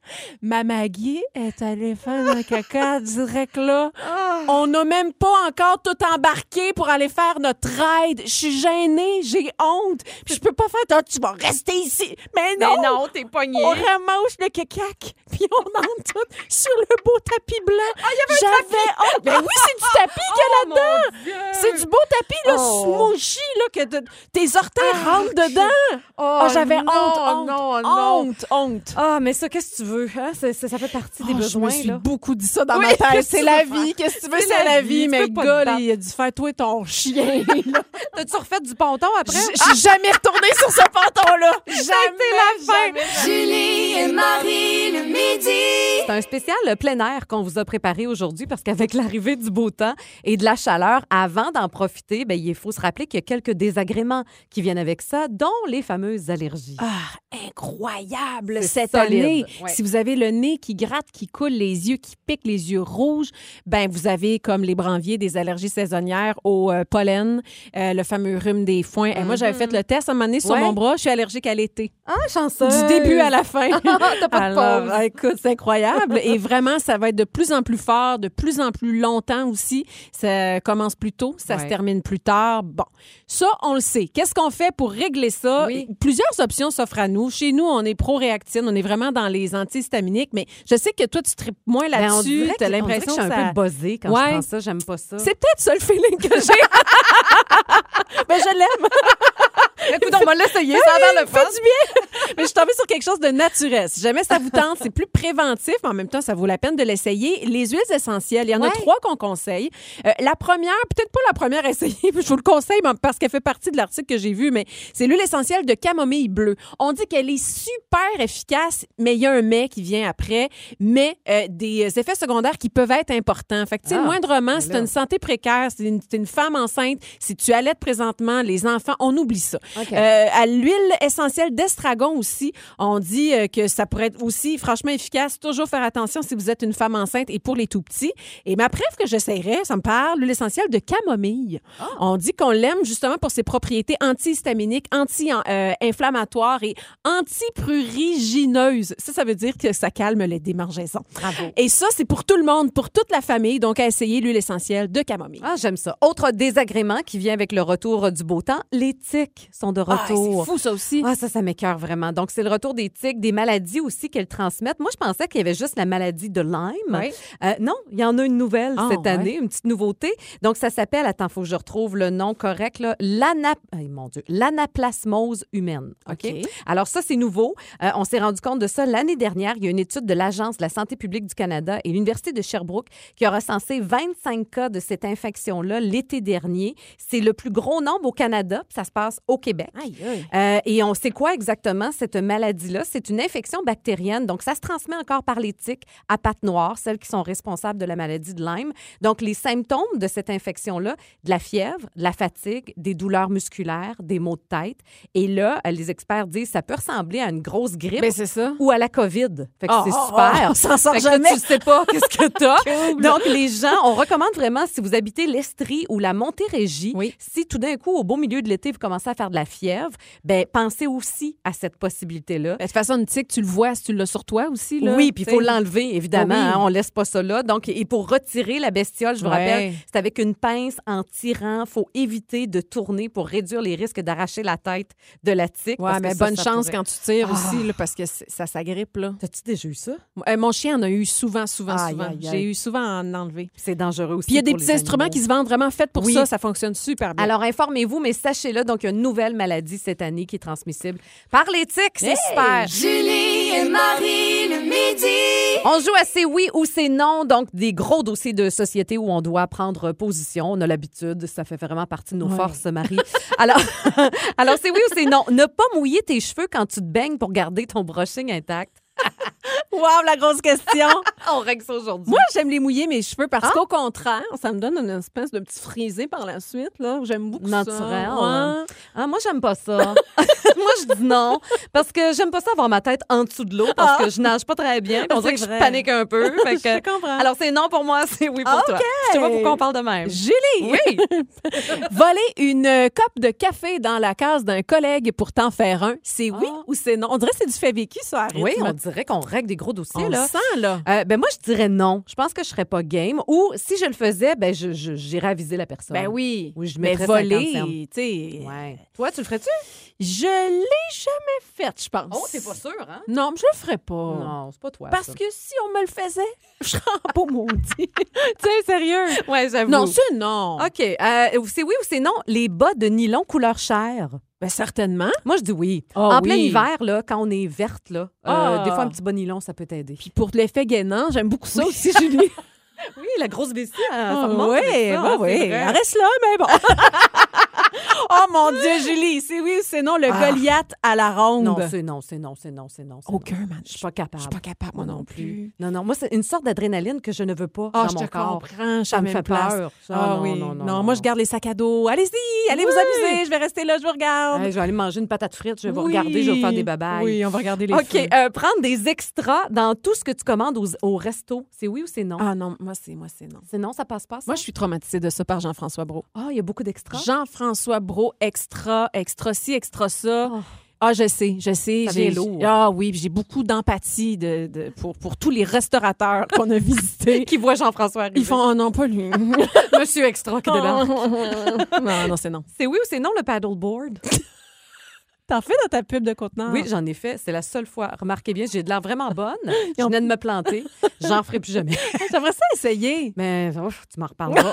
Ma Maggie est allée faire un caca direct là. On n'a même pas encore tout embarqué pour aller faire notre ride. Je suis gênée, j'ai honte. Puis je peux pas faire, Ah, tu vas rester ici. Mais non! Mais non, t'es pogné. On ramasse le cacac, puis on entre tout sur le beau tapis blanc. Ah, il y avait honte. Ben oui, c'est du tapis qu'il y a là-dedans. C'est du beau tapis, là, Oh. smooshy, là, que de- tes orteils rentrent dedans. Oh, Ah, j'avais non, honte, honte, non, non. honte, honte. Ah, mais ça, qu'est-ce que tu veux? Hein? C'est- ça fait partie des Oh, besoins. je me suis là. beaucoup dit ça dans Oui, ma tête. qu'est-ce que C'est tu la veux vie. Qu'est-ce que tu veux? C'est la la vie, tu Mais peux le pas te gars, là, battre. il a dû faire toi et ton chien. là. T'as-tu refait du ponton après? Suis jamais retournée sur ce panton-là. Jamais, la fin. jamais. Julie et Marie le midi. C'est un spécial euh, plein air qu'on vous a préparé aujourd'hui parce qu'avec l'arrivée du beau temps et de la chaleur, avant d'en profiter, ben, il faut se rappeler qu'il y a quelques désagréments qui viennent avec ça, dont les fameuses allergies. Ah, incroyable cette solide, année. ouais. Si vous avez le nez qui gratte, qui coule, les yeux qui piquent, les yeux rouges, ben vous avez comme les branviers des allergies saisonnières au euh, pollen, euh, le fameux rhume des foins. Et moi, j'avais fait le test à un moment donné sur Ouais. mon bras. Je suis allergique à l'été. Ah, chanceuse! Du début à la fin. T'as pas de Alors, pause. ah, écoute, c'est incroyable. Et vraiment, ça va être de plus en plus fort, de plus en plus longtemps aussi. Ça commence plus tôt, ça se termine plus tard. Bon, ça, on le sait. Qu'est-ce qu'on fait pour régler ça? Oui. Plusieurs options s'offrent à nous. Chez nous, on est pro-réactine, on est vraiment dans les antihistaminiques, mais je sais que toi, tu tripes moins Ben, là-dessus. T'as on dirait que l'impression je suis un ça... peu buzzée quand Ouais. je prends ça. J'aime pas ça. C'est peut-être ça le feeling que j'ai. Mais je l'aime. Écoute, on va l'essayer. Ça a le fun. du bien. Mais je suis tombée sur quelque chose de naturel. Si jamais ça vous tente, c'est plus préventif, mais en même temps, ça vaut la peine de l'essayer. Les huiles essentielles, il y en a trois qu'on conseille. Euh, la première, peut-être pas la première à essayer, je vous le conseille parce qu'elle fait partie de l'article que j'ai vu, mais c'est l'huile essentielle de camomille bleue. On dit qu'elle est super efficace, mais il y a un mais qui vient après, mais euh, des effets secondaires qui peuvent être importants. Fait que, tu sais, Ah, moindrement, si tu une santé précaire, si tu une femme enceinte, si tu allaites présentement, les enfants, on oublie ça. Euh, à l'huile essentielle d'estragon aussi, on dit euh, que ça pourrait être aussi franchement efficace. Toujours faire attention si vous êtes une femme enceinte et pour les tout petits. Et ma préf que j'essayerais, ça me parle, l'huile essentielle de camomille. On dit qu'on l'aime justement pour ses propriétés antihistaminiques, anti-inflammatoires et antiprurigineuses. Ça, ça veut dire que ça calme les démangeaisons. Bravo. Et ça, c'est pour tout le monde, pour toute la famille. Donc, à essayer l'huile essentielle de camomille. Ah, j'aime ça. Autre désagrément qui vient avec le retour du beau temps, les tiques sont de Ah, retour. c'est fou, ça aussi. Ah, ça, ça m'écœure vraiment. Donc, c'est le retour des tiques, des maladies aussi qu'elles transmettent. Moi, je pensais qu'il y avait juste la maladie de Lyme. Oui. Euh, non, il y en a une nouvelle Ah, cette ouais. année, une petite nouveauté. Donc, ça s'appelle, attends, il faut que je retrouve le nom correct, là, l'ana... ay, mon Dieu, l'anaplasmose humaine. OK? Alors, ça, c'est nouveau. Euh, on s'est rendu compte de ça l'année dernière. Il y a une étude de l'Agence de la santé publique du Canada et l'Université de Sherbrooke qui a recensé 25 cas de cette infection-là l'été dernier. C'est le plus gros nombre au Canada, puis ça se passe au Québec. Aïe, aïe. Euh, et on sait quoi exactement, cette maladie-là? C'est une infection bactérienne. Donc, ça se transmet encore par les tiques à pattes noires, celles qui sont responsables de la maladie de Lyme. Donc, les symptômes de cette infection-là, de la fièvre, de la fatigue, des douleurs musculaires, des maux de tête. Et là, euh, les experts disent ça peut ressembler à une grosse grippe Ben, ça. ou à la COVID. Fait que Oh, c'est oh, super. oh, on s'en sort Fait que jamais. tu sais pas qu'est-ce que t'as? Cool. Donc, les gens, on recommande vraiment, si vous habitez l'Estrie ou la Montérégie, Oui. si tout d'un coup, au beau milieu de l'été, vous commencez à faire de la fièvre, ben pensez aussi à cette possibilité-là. Ben, De toute façon, une tique, tu le vois si tu l'as sur toi aussi. Là, Oui, puis il faut l'enlever, évidemment. Oui. hein, on laisse pas ça là. Donc, et pour retirer la bestiole, je vous Ouais. rappelle, c'est avec une pince en tirant. faut éviter de tourner pour réduire les risques d'arracher la tête de la tique. Ouais, parce mais bonne ça chance pourrait- quand tu tires Ah. aussi, là, parce que ça s'agrippe. T'as-tu déjà eu ça? Euh, mon chien en a eu souvent, souvent, souvent. J'ai eu souvent à en enlever. C'est dangereux aussi. Puis il y a des petits instruments qui se vendent vraiment faits pour Oui. ça. Ça fonctionne super bien. Alors, informez-vous, mais sachez-le, donc, il y a une nouvelle maladie cette année qui est transmissible par les tiques. C'est Hey! super. Julie et Marie le midi. On joue à c'est oui ou c'est non, donc des gros dossiers de société où on doit prendre position. On a l'habitude, ça fait vraiment partie de nos Ouais. forces, Marie. Alors, alors c'est oui ou c'est non. Ne pas mouiller tes cheveux quand tu te baignes pour garder ton brushing intact. Wow, la grosse question! On règle ça aujourd'hui. Moi, j'aime les mouiller mes cheveux parce Ah? qu'au contraire, ça me donne une espèce de petit frisé par la suite. là. J'aime beaucoup Naturel. ça. Ouais. Ah, moi, j'aime pas ça. moi, je dis non. Parce que j'aime pas ça avoir ma tête en dessous de l'eau parce que je nage pas très bien. On Ah, dirait que je panique un peu. Fait que- Je comprends. Alors, c'est non pour moi, c'est oui pour toi. OK. Je sais pas pourquoi on parle de même. Julie! Oui. Voler une coupe de café dans la case d'un collègue pour t'en faire un, c'est oui Ah. ou c'est non? On dirait que c'est du fait vécu, ça, arrête. Oui, on dirait qu'on règle des gros dossiers, On là. sent, là. Euh, ben moi, je dirais non. Je pense que je serais pas game. Ou si je le faisais, ben je, je- j'irais aviser la personne. Ben oui. Oui, je Mais mettrais 50 cents. voler, tu sais. Ouais. Toi, tu le ferais-tu? Je l'ai jamais fait, je pense. Oh, t'es pas sûr, hein? Non, mais je le ferais pas. Non, c'est pas toi. Parce que si on me le faisait, je serais en beau maudit. tu sais, sérieux? Ouais, j'avoue. Non, c'est non. OK. euh, c'est oui ou c'est non? Les bas de nylon couleur chair. Ben, certainement. Moi, je dis oui. Ah en plein hiver, là, quand on est verte, là, euh, Ah. des fois, un petit bas nylon, ça peut t'aider. Puis pour l'effet gainant, j'aime beaucoup ça aussi, Julie. Oui, la grosse vessie, ça Ah, oui, oui. Elle reste là, mais bon. oh mon Dieu, Julie, c'est oui ou c'est non, le Ah. Goliath à la ronde. Non, c'est non, c'est non, c'est non, c'est non. c'est non. Aucun, man. Je suis pas capable. Je suis pas capable, moi non plus. Non, non, moi, c'est une sorte d'adrénaline que je ne veux pas Ah, dans je mon te corps. comprends. je suis Ça me la fait même place. peur. Ça, Ah non, oui. non, non, non, moi, non. je garde les sacs à dos. Allez-y, allez vous amuser. Je vais rester là, je vous regarde. Hey, je vais aller manger une patate frite, je vais vous Oui. regarder, je vais faire des babayes. Oui, on va regarder les OK, feux. euh, prendre des extras dans tout ce que tu commandes aux- au resto, c'est oui ou c'est non? Ah non, moi, c'est moi, c'est non. C'est non, ça passe pas, ça? Moi, je suis traumatisée de ça par Jean-François Brault. Ah, il y a beaucoup d'extras? Jean-François Extra, extra ci, extra ça. Oh. Ah, je sais, je sais. J'ai- lourd. Ah oui, j'ai beaucoup d'empathie de, de- pour, pour tous les restaurateurs qu'on a visités. Qui voit Jean-François. Ils font, oh non, pas lui. Monsieur Extra qui débarque. non, non, c'est non. C'est oui ou c'est non le paddleboard? T'en fais dans ta pub de conteneur? Oui, j'en ai fait. C'est la seule fois. Remarquez bien, j'ai de l'air vraiment bonne. Je venais de me planter. J'en ferai plus jamais. J'aimerais ça essayer. Mais oh, tu m'en reparleras.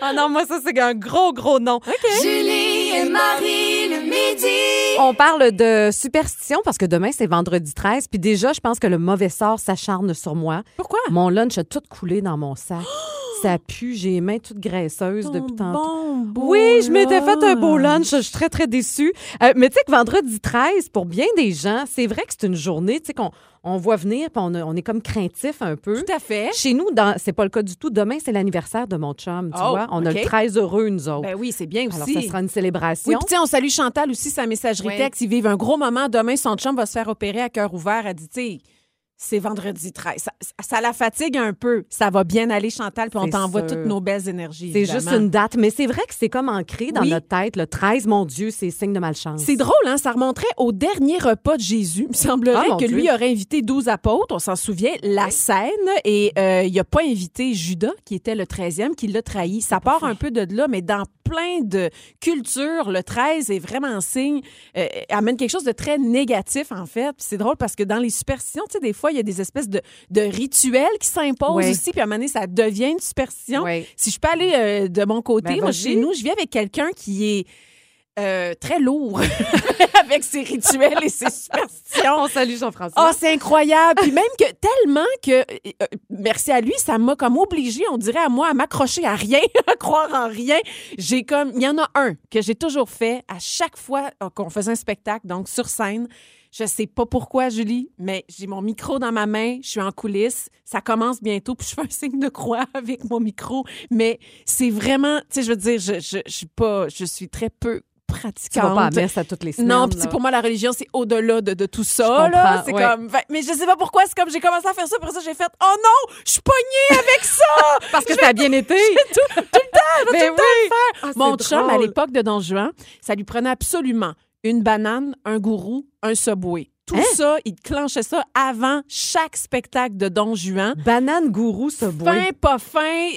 Ah non, moi, ça, c'est un gros, gros non. Julie et Marie le midi. On parle de superstition parce que demain, c'est vendredi 13. Puis déjà, je pense que le mauvais sort s'acharne sur moi. Pourquoi? Mon lunch a tout coulé dans mon sac. Ça pue, j'ai les mains toutes graisseuses depuis tantôt. Bon, beau Oui, je m'étais fait un beau lunch. Je suis très, très déçue. Euh, mais tu sais que vendredi 13, pour bien des gens, c'est vrai que c'est une journée, tu sais, qu'on on voit venir, puis on, a- on est comme craintif un peu. Tout à fait. Chez nous, dans- c'est pas le cas du tout. Demain, c'est l'anniversaire de mon chum, tu Oh, vois. On a OK. le 13 heureux, nous autres. Ben oui, c'est bien aussi. Alors, ça sera une célébration. Oui, puis on salue Chantal aussi, sa messagerie Oui. texte. Ils vivent un gros moment. Demain, son chum va se faire opérer à cœur ouvert. Elle dit, tu sais, c'est vendredi 13. Ça, la fatigue un peu. Ça va bien aller, Chantal, puis on t'envoie toutes nos belles énergies. c'est juste une date. Mais c'est vrai que c'est comme ancré dans Oui. notre tête. Le 13, mon Dieu, c'est signe de malchance. C'est drôle, hein? Ça remonterait au dernier repas de Jésus. Il me semblerait Ah, que Dieu. lui aurait invité 12 apôtres, on s'en souvient, la scène, et euh, il n'a pas invité Judas, qui était le 13e, qui l'a trahi. Ça part un peu de là, mais dans plein de cultures, le 13 est vraiment signe, euh, amène quelque chose de très négatif, en fait. C'est drôle parce que dans les superstitions, tu sais, des fois, il y a des espèces de, de rituels qui s'imposent Ouais. aussi, puis à un moment donné, ça devient une superstition. Si je peux aller euh, de mon côté, Ben, moi, chez nous, je vis avec quelqu'un qui est euh, très lourd avec ses rituels et ses superstitions. On salue Jean-François. Ah, c'est incroyable. Puis même que tellement que, euh, merci à lui, ça m'a comme obligé, on dirait à moi, à m'accrocher à rien, à croire en rien. J'ai comme, il y en a un que j'ai toujours fait à chaque fois qu'on faisait un spectacle, donc sur scène. Je sais pas pourquoi, Julie, mais j'ai mon micro dans ma main, je suis en coulisses, ça commence bientôt, puis je fais un signe de croix avec mon micro. Mais c'est vraiment, tu sais, je veux dire, je, je, je suis pas, je suis très peu tu pratiquante. vas pas à messe à toutes les semaines. Non, puis tu pour moi, la religion, c'est au-delà de, de tout ça. Là. C'est ouais. comme. mais je sais pas pourquoi, c'est comme j'ai commencé à faire ça, pour ça, j'ai fait Oh non, je suis pognée avec ça! Parce que ça a bien été. tout, tout le temps, je vais Ben tout le temps oui. le faire. Ah, Mon chum, à l'époque de Don Juan, ça lui prenait absolument une banane, un gourou, un subway. Tout Hein? ça, il clenchait ça avant chaque spectacle de Don Juan. Banane gourou, ce bois. Fin, pas fin,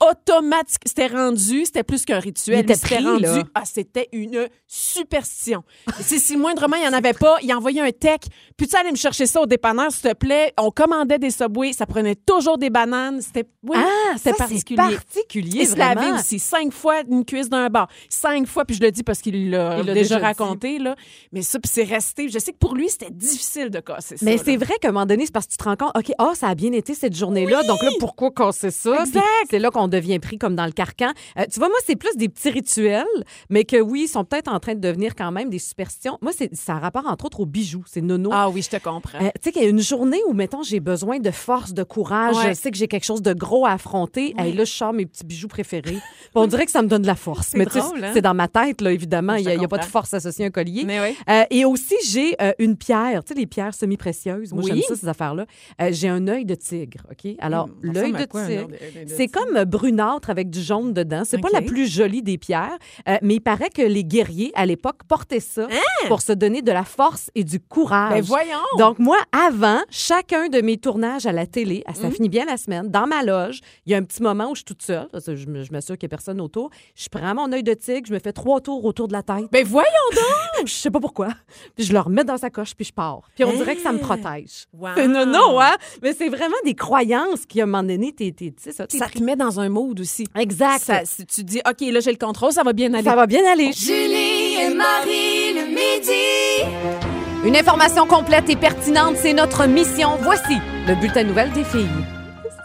automatique. C'était rendu, c'était plus qu'un rituel. Il était C'était pris, rendu, là. ah, c'était une superstition. C'est si moindrement il n'y en avait pas, il envoyait un tech. Puis tu aller me chercher ça au dépanneur, s'il te plaît. On commandait des subways, ça prenait toujours des bananes. C'était, oui, Ah, c'était particulier. C'est particulier, Il se lavait aussi cinq fois une cuisse d'un bar. Cinq fois, puis je le dis parce qu'il l'a déjà, déjà raconté, là. Mais ça, puis c'est resté. Je sais que pour lui, c'était difficile de casser ça. Mais c'est vrai qu'à un moment donné, c'est parce que tu te rends compte, OK, ah, ça a bien été cette journée-là, donc là, pourquoi casser ça? C'est là qu'on devient pris comme dans le carcan. Euh, tu vois, moi, c'est plus des petits rituels, mais que oui, ils sont peut-être en train de devenir quand même des superstitions. Moi, ça a rapport, entre autres, aux bijoux. C'est nono. Ah oui, je te comprends. Euh, tu sais qu'il y a une journée où, mettons, j'ai besoin de force, de courage, Ouais. je sais que j'ai quelque chose de gros à affronter. Hey, là, je sors mes petits bijoux préférés. On dirait que ça me donne de la force. Mais tu hein? c'est dans ma tête, là, évidemment. Il n'y a, pas de force associée à un collier. Mais oui. Euh, et aussi, j'ai une pierre, tu sais, les pierres semi-précieuses. Moi, Oui. j'aime ça, ces affaires-là. Euh, j'ai un œil de tigre, OK? Alors, ça l'œil de quoi, tigre, c'est comme euh, brunâtre avec du jaune dedans. C'est pas OK. la plus jolie des pierres, euh, mais il paraît que les guerriers, à l'époque, portaient ça pour se donner de la force et du courage. Ben voyons! Donc, moi, avant, chacun de mes tournages à la télé, ça finit bien la semaine, dans ma loge, il y a un petit moment où je suis toute seule, parce que je je m'assure qu'il n'y a personne autour. Je prends mon œil de tigre, je me fais trois tours autour de la tête. Ben voyons donc! Je sais pas pourquoi. Puis je le remets dans sa coche, puis je pars. Puis on dirait que ça me protège. Wow. C'est nono, hein? Mais c'est vraiment des croyances qui, à un moment donné, t'es, t'es- ça, Ça te met dans un mood aussi. Exact. Ça, si tu dis, OK, là, j'ai le contrôle, ça va bien aller. Ça va bien aller. Julie et Marie le midi. Une information complète et pertinente, c'est notre mission. Voici le bulletin nouvelle des filles.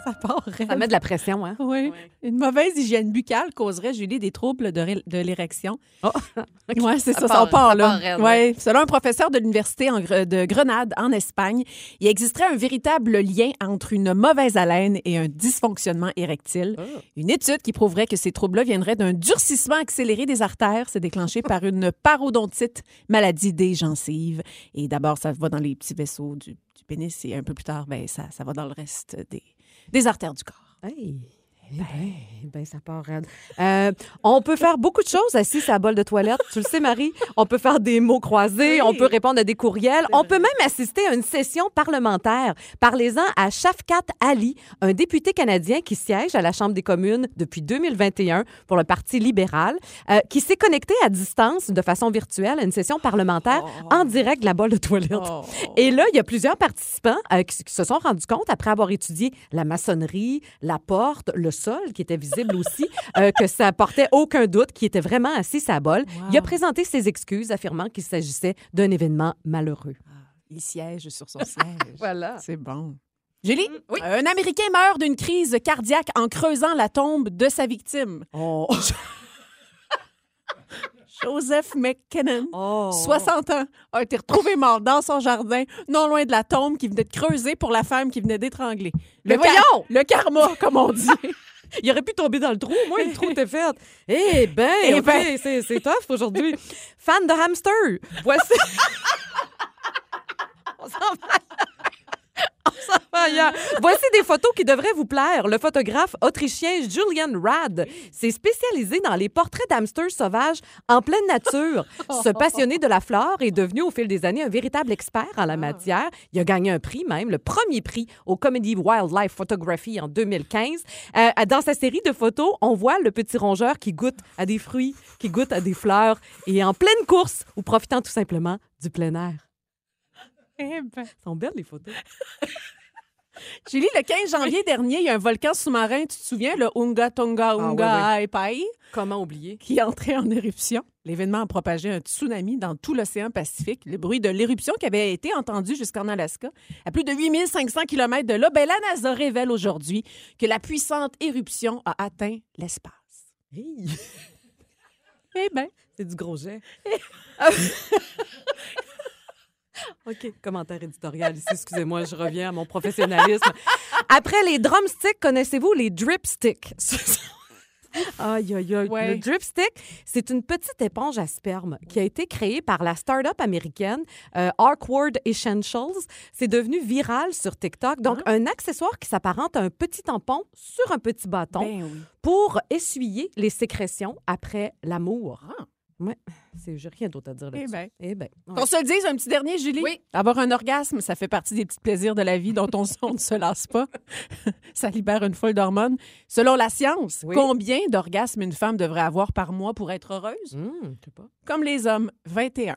Ça part. Ça met de la pression, hein? Oui. Une mauvaise hygiène buccale causerait, Julie, des troubles de, l'érection. Oh. Oui, c'est ça, Ça ça, part- ça là. part raide, ouais. Selon un professeur de l'Université de Grenade, en Espagne, il existerait un véritable lien entre une mauvaise haleine et un dysfonctionnement érectile. Oh. Une étude qui prouverait que ces troubles-là viendraient d'un durcissement accéléré des artères. C'est déclenché par une parodontite, maladie des gencives. Et d'abord, ça va dans les petits vaisseaux du, du pénis et un peu plus tard, ben, ça, ça va dans le reste des, des artères du corps. Eh ben, eh ben, ça part raide. Euh, on peut faire beaucoup de choses assis à la bol de toilette. Tu le sais, Marie. On peut faire des mots croisés, on peut répondre à des courriels. On peut même assister à une session parlementaire. Parlez-en à Shafkat Ali, un député canadien qui siège à la Chambre des communes depuis 2021 pour le Parti libéral, euh, qui s'est connecté à distance de façon virtuelle à une session parlementaire en direct de la bol de toilette. Oh. Et là, il y a plusieurs participants euh, qui, qui se sont rendus compte, après avoir étudié la maçonnerie, la porte, le sol, qui était visible aussi, euh, que ça portait aucun doute, qui était vraiment assis bol. Il a présenté ses excuses, affirmant qu'il s'agissait d'un événement malheureux. Il siège sur son siège. Voilà. C'est bon. Julie, un Américain meurt d'une crise cardiaque en creusant la tombe de sa victime. Oh. Joseph McKinnon, Oh. 60 ans, a été retrouvé mort dans son jardin, non loin de la tombe qui venait de creuser pour la femme qui venait d'étrangler. Mais Le ca- voyons! Le karma, comme on dit. Il aurait pu tomber dans le trou. Moi, le trou était fait. Eh ben, Eh ben. c'est, c'est tough aujourd'hui. Fan de hamster. Voici. On s'en va. Voici des photos qui devraient vous plaire. Le photographe autrichien Julian Rad s'est spécialisé dans les portraits d'hamsters sauvages en pleine nature. Ce passionné de la flore est devenu au fil des années un véritable expert en la matière. Il a gagné un prix même, le premier prix au Comedy Wildlife Photography en 2015. Euh, dans sa série de photos, on voit le petit rongeur qui goûte à des fruits, qui goûte à des fleurs et en pleine course ou profitant tout simplement du plein air. Eh ben. sont belles les photos. Julie, le 15 janvier dernier, il y a un volcan sous-marin, tu te souviens, le Unga Tonga Unga oui, Aipai, Comment oublier? qui est entré en éruption. L'événement a propagé un tsunami dans tout l'océan Pacifique. Le bruit de l'éruption qui avait été entendu jusqu'en Alaska, à plus de 8500 km de là, ben, la NASA révèle aujourd'hui que la puissante éruption a atteint l'espace. Hey, Eh bien, c'est du gros jet. OK, commentaire éditorial ici. Excusez-moi, je reviens à mon professionnalisme. Après les drumsticks, connaissez-vous les dripsticks? Aïe, aïe, aïe. Ouais. Le dripstick, c'est une petite éponge à sperme qui a été créée par la start-up américaine euh, Essentials. C'est devenu viral sur TikTok. Donc, un accessoire qui s'apparente à un petit tampon sur un petit bâton ben oui. pour essuyer les sécrétions après l'amour. Ah. Ouais, c'est j'ai rien d'autre à dire Eh là-dessus. bien. Eh ben, ouais. Qu'on se le dise, un petit dernier, Julie? Oui. Avoir un orgasme, ça fait partie des petits plaisirs de la vie dont on, on ne se lasse pas. ça libère une foule d'hormones. Selon la science, Oui. combien d'orgasmes une femme devrait avoir par mois pour être heureuse? Hum, je sais pas. Comme les hommes, 21.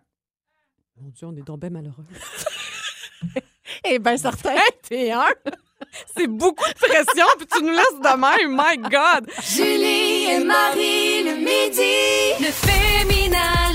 Mon Dieu, on est donc bien malheureux. Eh bien, certain. 21. C'est beaucoup de pression, puis tu nous laisses de même. My God! Julie et Marie le midi. Le féminin.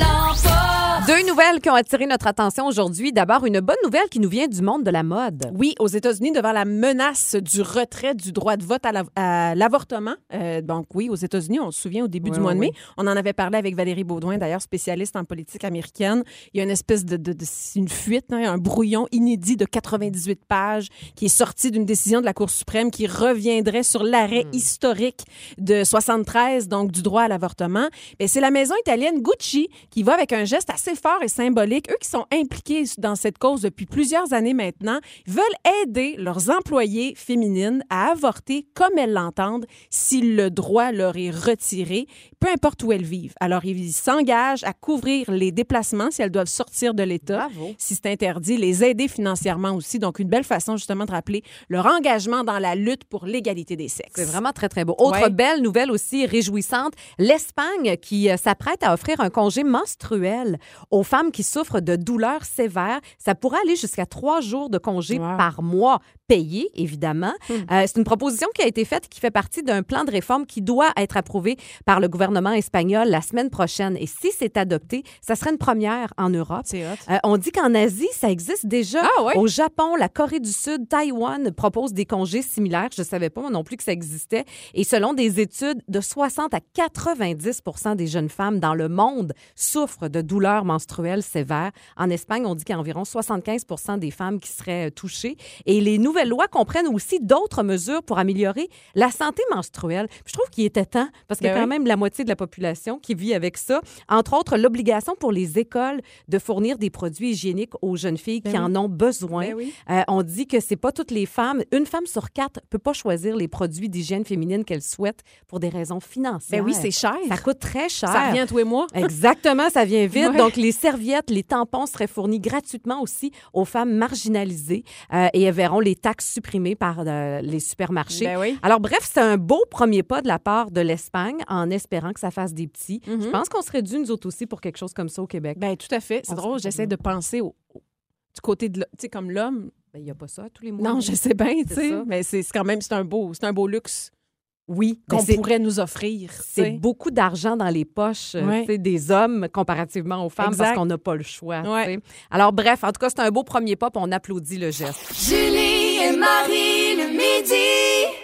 Deux nouvelles qui ont attiré notre attention aujourd'hui. D'abord, une bonne nouvelle qui nous vient du monde de la mode. Oui, aux États-Unis, devant la menace du retrait du droit de vote à la- à l'avortement. euh, donc, oui, aux États-Unis, on se souvient au début Oui, du mois de mai, on en avait parlé avec Valérie Baudouin, d'ailleurs spécialiste en politique américaine. Il y a une espèce de, de- de- une fuite, hein, un brouillon inédit de 98 pages qui est sorti d'une décision de la Cour suprême qui reviendrait sur l'arrêt Hmm. historique de 73, donc du droit à l'avortement. Et c'est la maison italienne Gucci qui va avec un geste assez fort et symbolique. Eux qui sont impliqués dans cette cause depuis plusieurs années maintenant, veulent aider leurs employées féminines à avorter comme elles l'entendent si le droit leur est retiré, peu importe où elles vivent. Alors, ils s'engagent à couvrir les déplacements si elles doivent sortir de l'État. Si c'est interdit, les aider financièrement aussi. Donc, une belle façon justement de rappeler leur engagement dans la lutte pour l'égalité des sexes. C'est vraiment très, très beau. Autre Ouais. belle nouvelle aussi réjouissante, l'Espagne qui euh, s'apprête à offrir un congé menstruel aux femmes qui souffrent de douleurs sévères. Ça pourrait aller jusqu'à trois jours de congé Wow. par mois, payés, évidemment. Hmm. Euh, c'est une proposition qui a été faite, qui fait partie d'un plan de réforme qui doit être approuvé par le gouvernement espagnol la semaine prochaine. Et si c'est adopté, ça serait une première en Europe. C'est hot. Euh, on dit qu'en Asie, ça existe déjà. Ah? Au Japon, la Corée du Sud, Taïwan proposent des congés similaires. Je ne savais pas non plus que ça existait. Et selon des études, de 60 à 90 des jeunes femmes dans le monde souffrent de douleurs menstruelles sévères. En Espagne, on dit qu'il y a environ 75 des femmes qui seraient euh, touchées. Et les nouvelles nouvelles lois comprennent aussi d'autres mesures pour améliorer la santé menstruelle. Puis je trouve qu'il était temps, parce qu'il y a quand oui. même la moitié de la population qui vit avec ça. Entre autres, l'obligation pour les écoles de fournir des produits hygiéniques aux jeunes filles qui Ben en ont besoin. Ben oui. Euh, on dit que c'est pas toutes les femmes. Une femme sur quatre peut pas choisir les produits d'hygiène féminine qu'elle souhaite pour des raisons financières. Ben oui, c'est cher. Ça coûte très cher. Ça revient à toi et moi. Exactement, ça vient vite. Donc, les serviettes, les tampons seraient fournis gratuitement aussi aux femmes marginalisées euh, et elles verront les taxes supprimées par euh, les supermarchés. Ben oui. Alors, bref, c'est un beau premier pas de la part de l'Espagne en espérant que ça fasse des petits. Mhm. Je pense qu'on serait dû, nous autres aussi, pour quelque chose comme ça au Québec. Ben tout à fait. C'est drôle, j'essaie de penser au, au- du côté de, tu sais, comme l'homme. Ben, Il n'y a pas ça tous les mois. Non, je sais bien, tu sais, mais c'est quand même, c'est un beau, c'est un beau luxe Oui, qu'on ben, pourrait nous offrir. C'est beaucoup d'argent dans les poches euh, Ouais. des hommes comparativement aux femmes Exact. parce qu'on n'a pas le choix. Ouais. Alors bref, en tout cas, c'est un beau premier pas, on applaudit le geste. Julie et Marie le midi.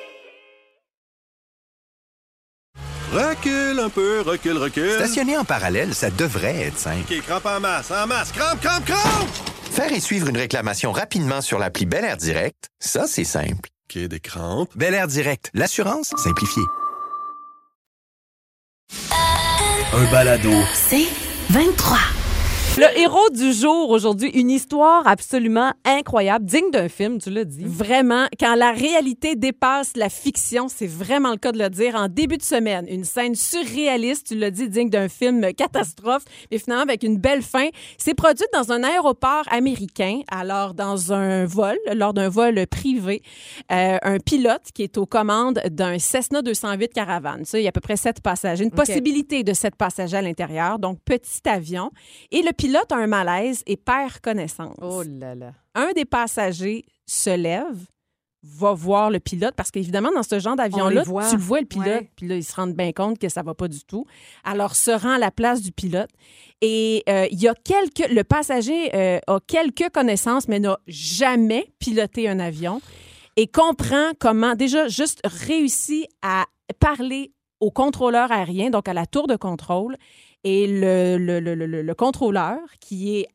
Recule un peu, recule, recule. Stationner en parallèle, ça devrait être simple. OK, crampe en masse, en masse. Crampe, crampe, crampe! Faire et suivre une réclamation rapidement sur l'appli Bel Air Direct, ça, c'est simple. OK, des crampes. Bel Air Direct, l'assurance simplifiée. Un balado. C'est 23. Le héros du jour aujourd'hui, une histoire absolument incroyable, digne d'un film, tu l'as dit. Vraiment, quand la réalité dépasse la fiction, c'est vraiment le cas de le dire. En début de semaine, une scène surréaliste, tu l'as dit, digne d'un film catastrophe, mais finalement avec une belle fin. C'est produite dans un aéroport américain. Alors, dans un vol, lors d'un vol privé, euh, un pilote qui est aux commandes d'un Cessna 208 Caravane. Ça, il y a à peu près sept passagers. Une possibilité de sept passagers à l'intérieur, donc petit avion. Et le pilote a un malaise et perd connaissance Oh là là. un des passagers se lève, va voir le pilote, parce qu'évidemment, dans ce genre On d'avion-là, tu le vois, le pilote, Ouais. puis là, ils se rendent bien compte que ça va pas du tout. Alors, se rend à la place du pilote. Et euh, il y a quelques... Le passager euh, a quelques connaissances, mais n'a jamais piloté un avion et comprend comment, déjà, juste réussit à parler au contrôleur aérien, donc à la tour de contrôle, et le, le, le, le- le contrôleur, qui est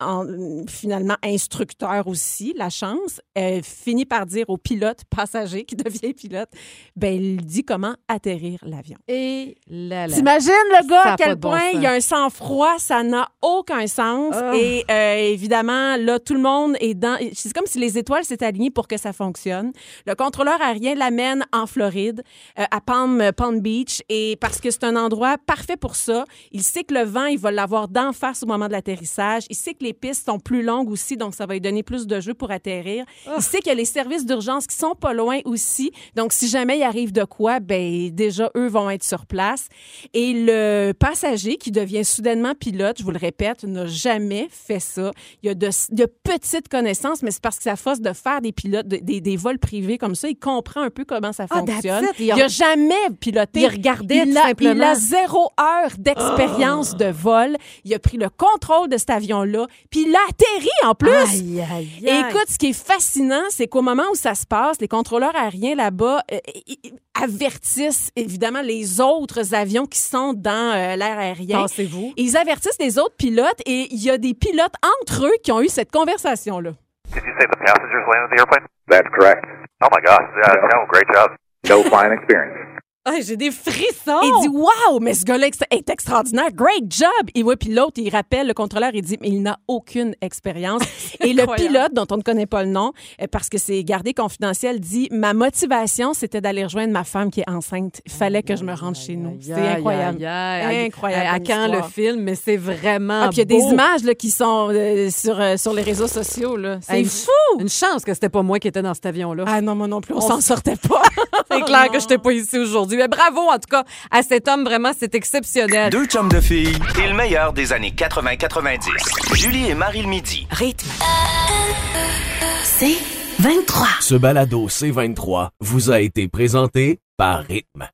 en- finalement instructeur aussi, la chance, euh, finit par dire au pilote passager qui devient pilote, ben il dit comment atterrir l'avion. Et là là. T'imagines le gars à quel bon point il y a un sang-froid, ça n'a aucun sens. Ah. Et euh, évidemment, là, tout le monde est dans. C'est comme si les étoiles s'étaient alignées pour que ça fonctionne. Le contrôleur aérien l'amène en Floride, euh, à Palm, Palm Beach, et parce que c'est un endroit parfait pour ça. Il sait que le vent, il va l'avoir d'en face au moment de l'atterrissage. Il sait que les pistes sont plus longues aussi, donc ça va lui donner plus de jeu pour atterrir. Il sait qu'il y a les services d'urgence qui sont pas loin aussi. Donc, si jamais il arrive de quoi, ben déjà, eux vont être sur place. Et le passager qui devient soudainement pilote, je vous le répète, n'a jamais fait ça. Il y a de, de petites connaissances, mais c'est parce que à force de faire des pilotes, de- des, des vols privés comme ça, il comprend un peu comment ça Ah, fonctionne. it. Il n'a jamais piloté. Il regardait il tout a, simplement. Il a zéro heure d'expérience de vol. Il a pris le contrôle de cet avion-là, puis il a atterri en plus. Aïe, aïe, Et aïe. écoute, ce qui est fascinant, c'est qu'au moment où ça se passe, les contrôleurs aériens là-bas euh, ils- ils avertissent évidemment les autres avions qui sont dans euh, l'air aérien. Tassez-vous. Ils avertissent les autres pilotes et il y a des pilotes entre eux qui ont eu cette conversation-là. Did you say the passengers landed the airplane? That's correct. Oh my gosh, yeah, no, great job. No flying experience. Ah, J'ai des frissons. Il dit Waouh, mais ce gars-là est extraordinaire, great job. Et ouais, puis l'autre, il rappelle, le contrôleur, il dit Mais il n'a aucune expérience. Et le pilote, dont on ne connaît pas le nom, euh, parce que c'est gardé confidentiel, dit Ma motivation, c'était d'aller rejoindre ma femme qui est enceinte. Il fallait que je me rende chez nous. C'est incroyable. Incroyable À quand le film? Mais c'est vraiment. Ah, puis il y a des images là, qui sont euh, sur, euh, sur les réseaux sociaux. là. C'est fou! Une chance que c'était pas moi qui étais dans cet avion-là. Ah non, moi non plus, on, On s'en sortait pas. c'est clair que je n'étais pas ici aujourd'hui. Mais bravo, en tout cas, à cet homme, vraiment, c'est exceptionnel. Deux chums de filles. Et le meilleur des années 80-90. Julie et Marie le midi. Rythme. C'est 23. Ce balado C23 vous a été présenté par Rythme.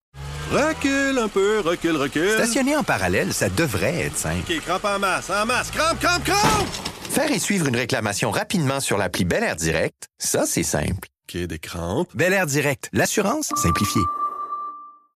Recule un peu, recule, recule. Stationner en parallèle, ça devrait être simple. OK, crampe en masse, en masse. Crampe, crampe, crampe! Faire et suivre une réclamation rapidement sur l'appli Bel Air Direct, ça, c'est simple. OK, des crampes. Bel Air Direct, l'assurance simplifiée.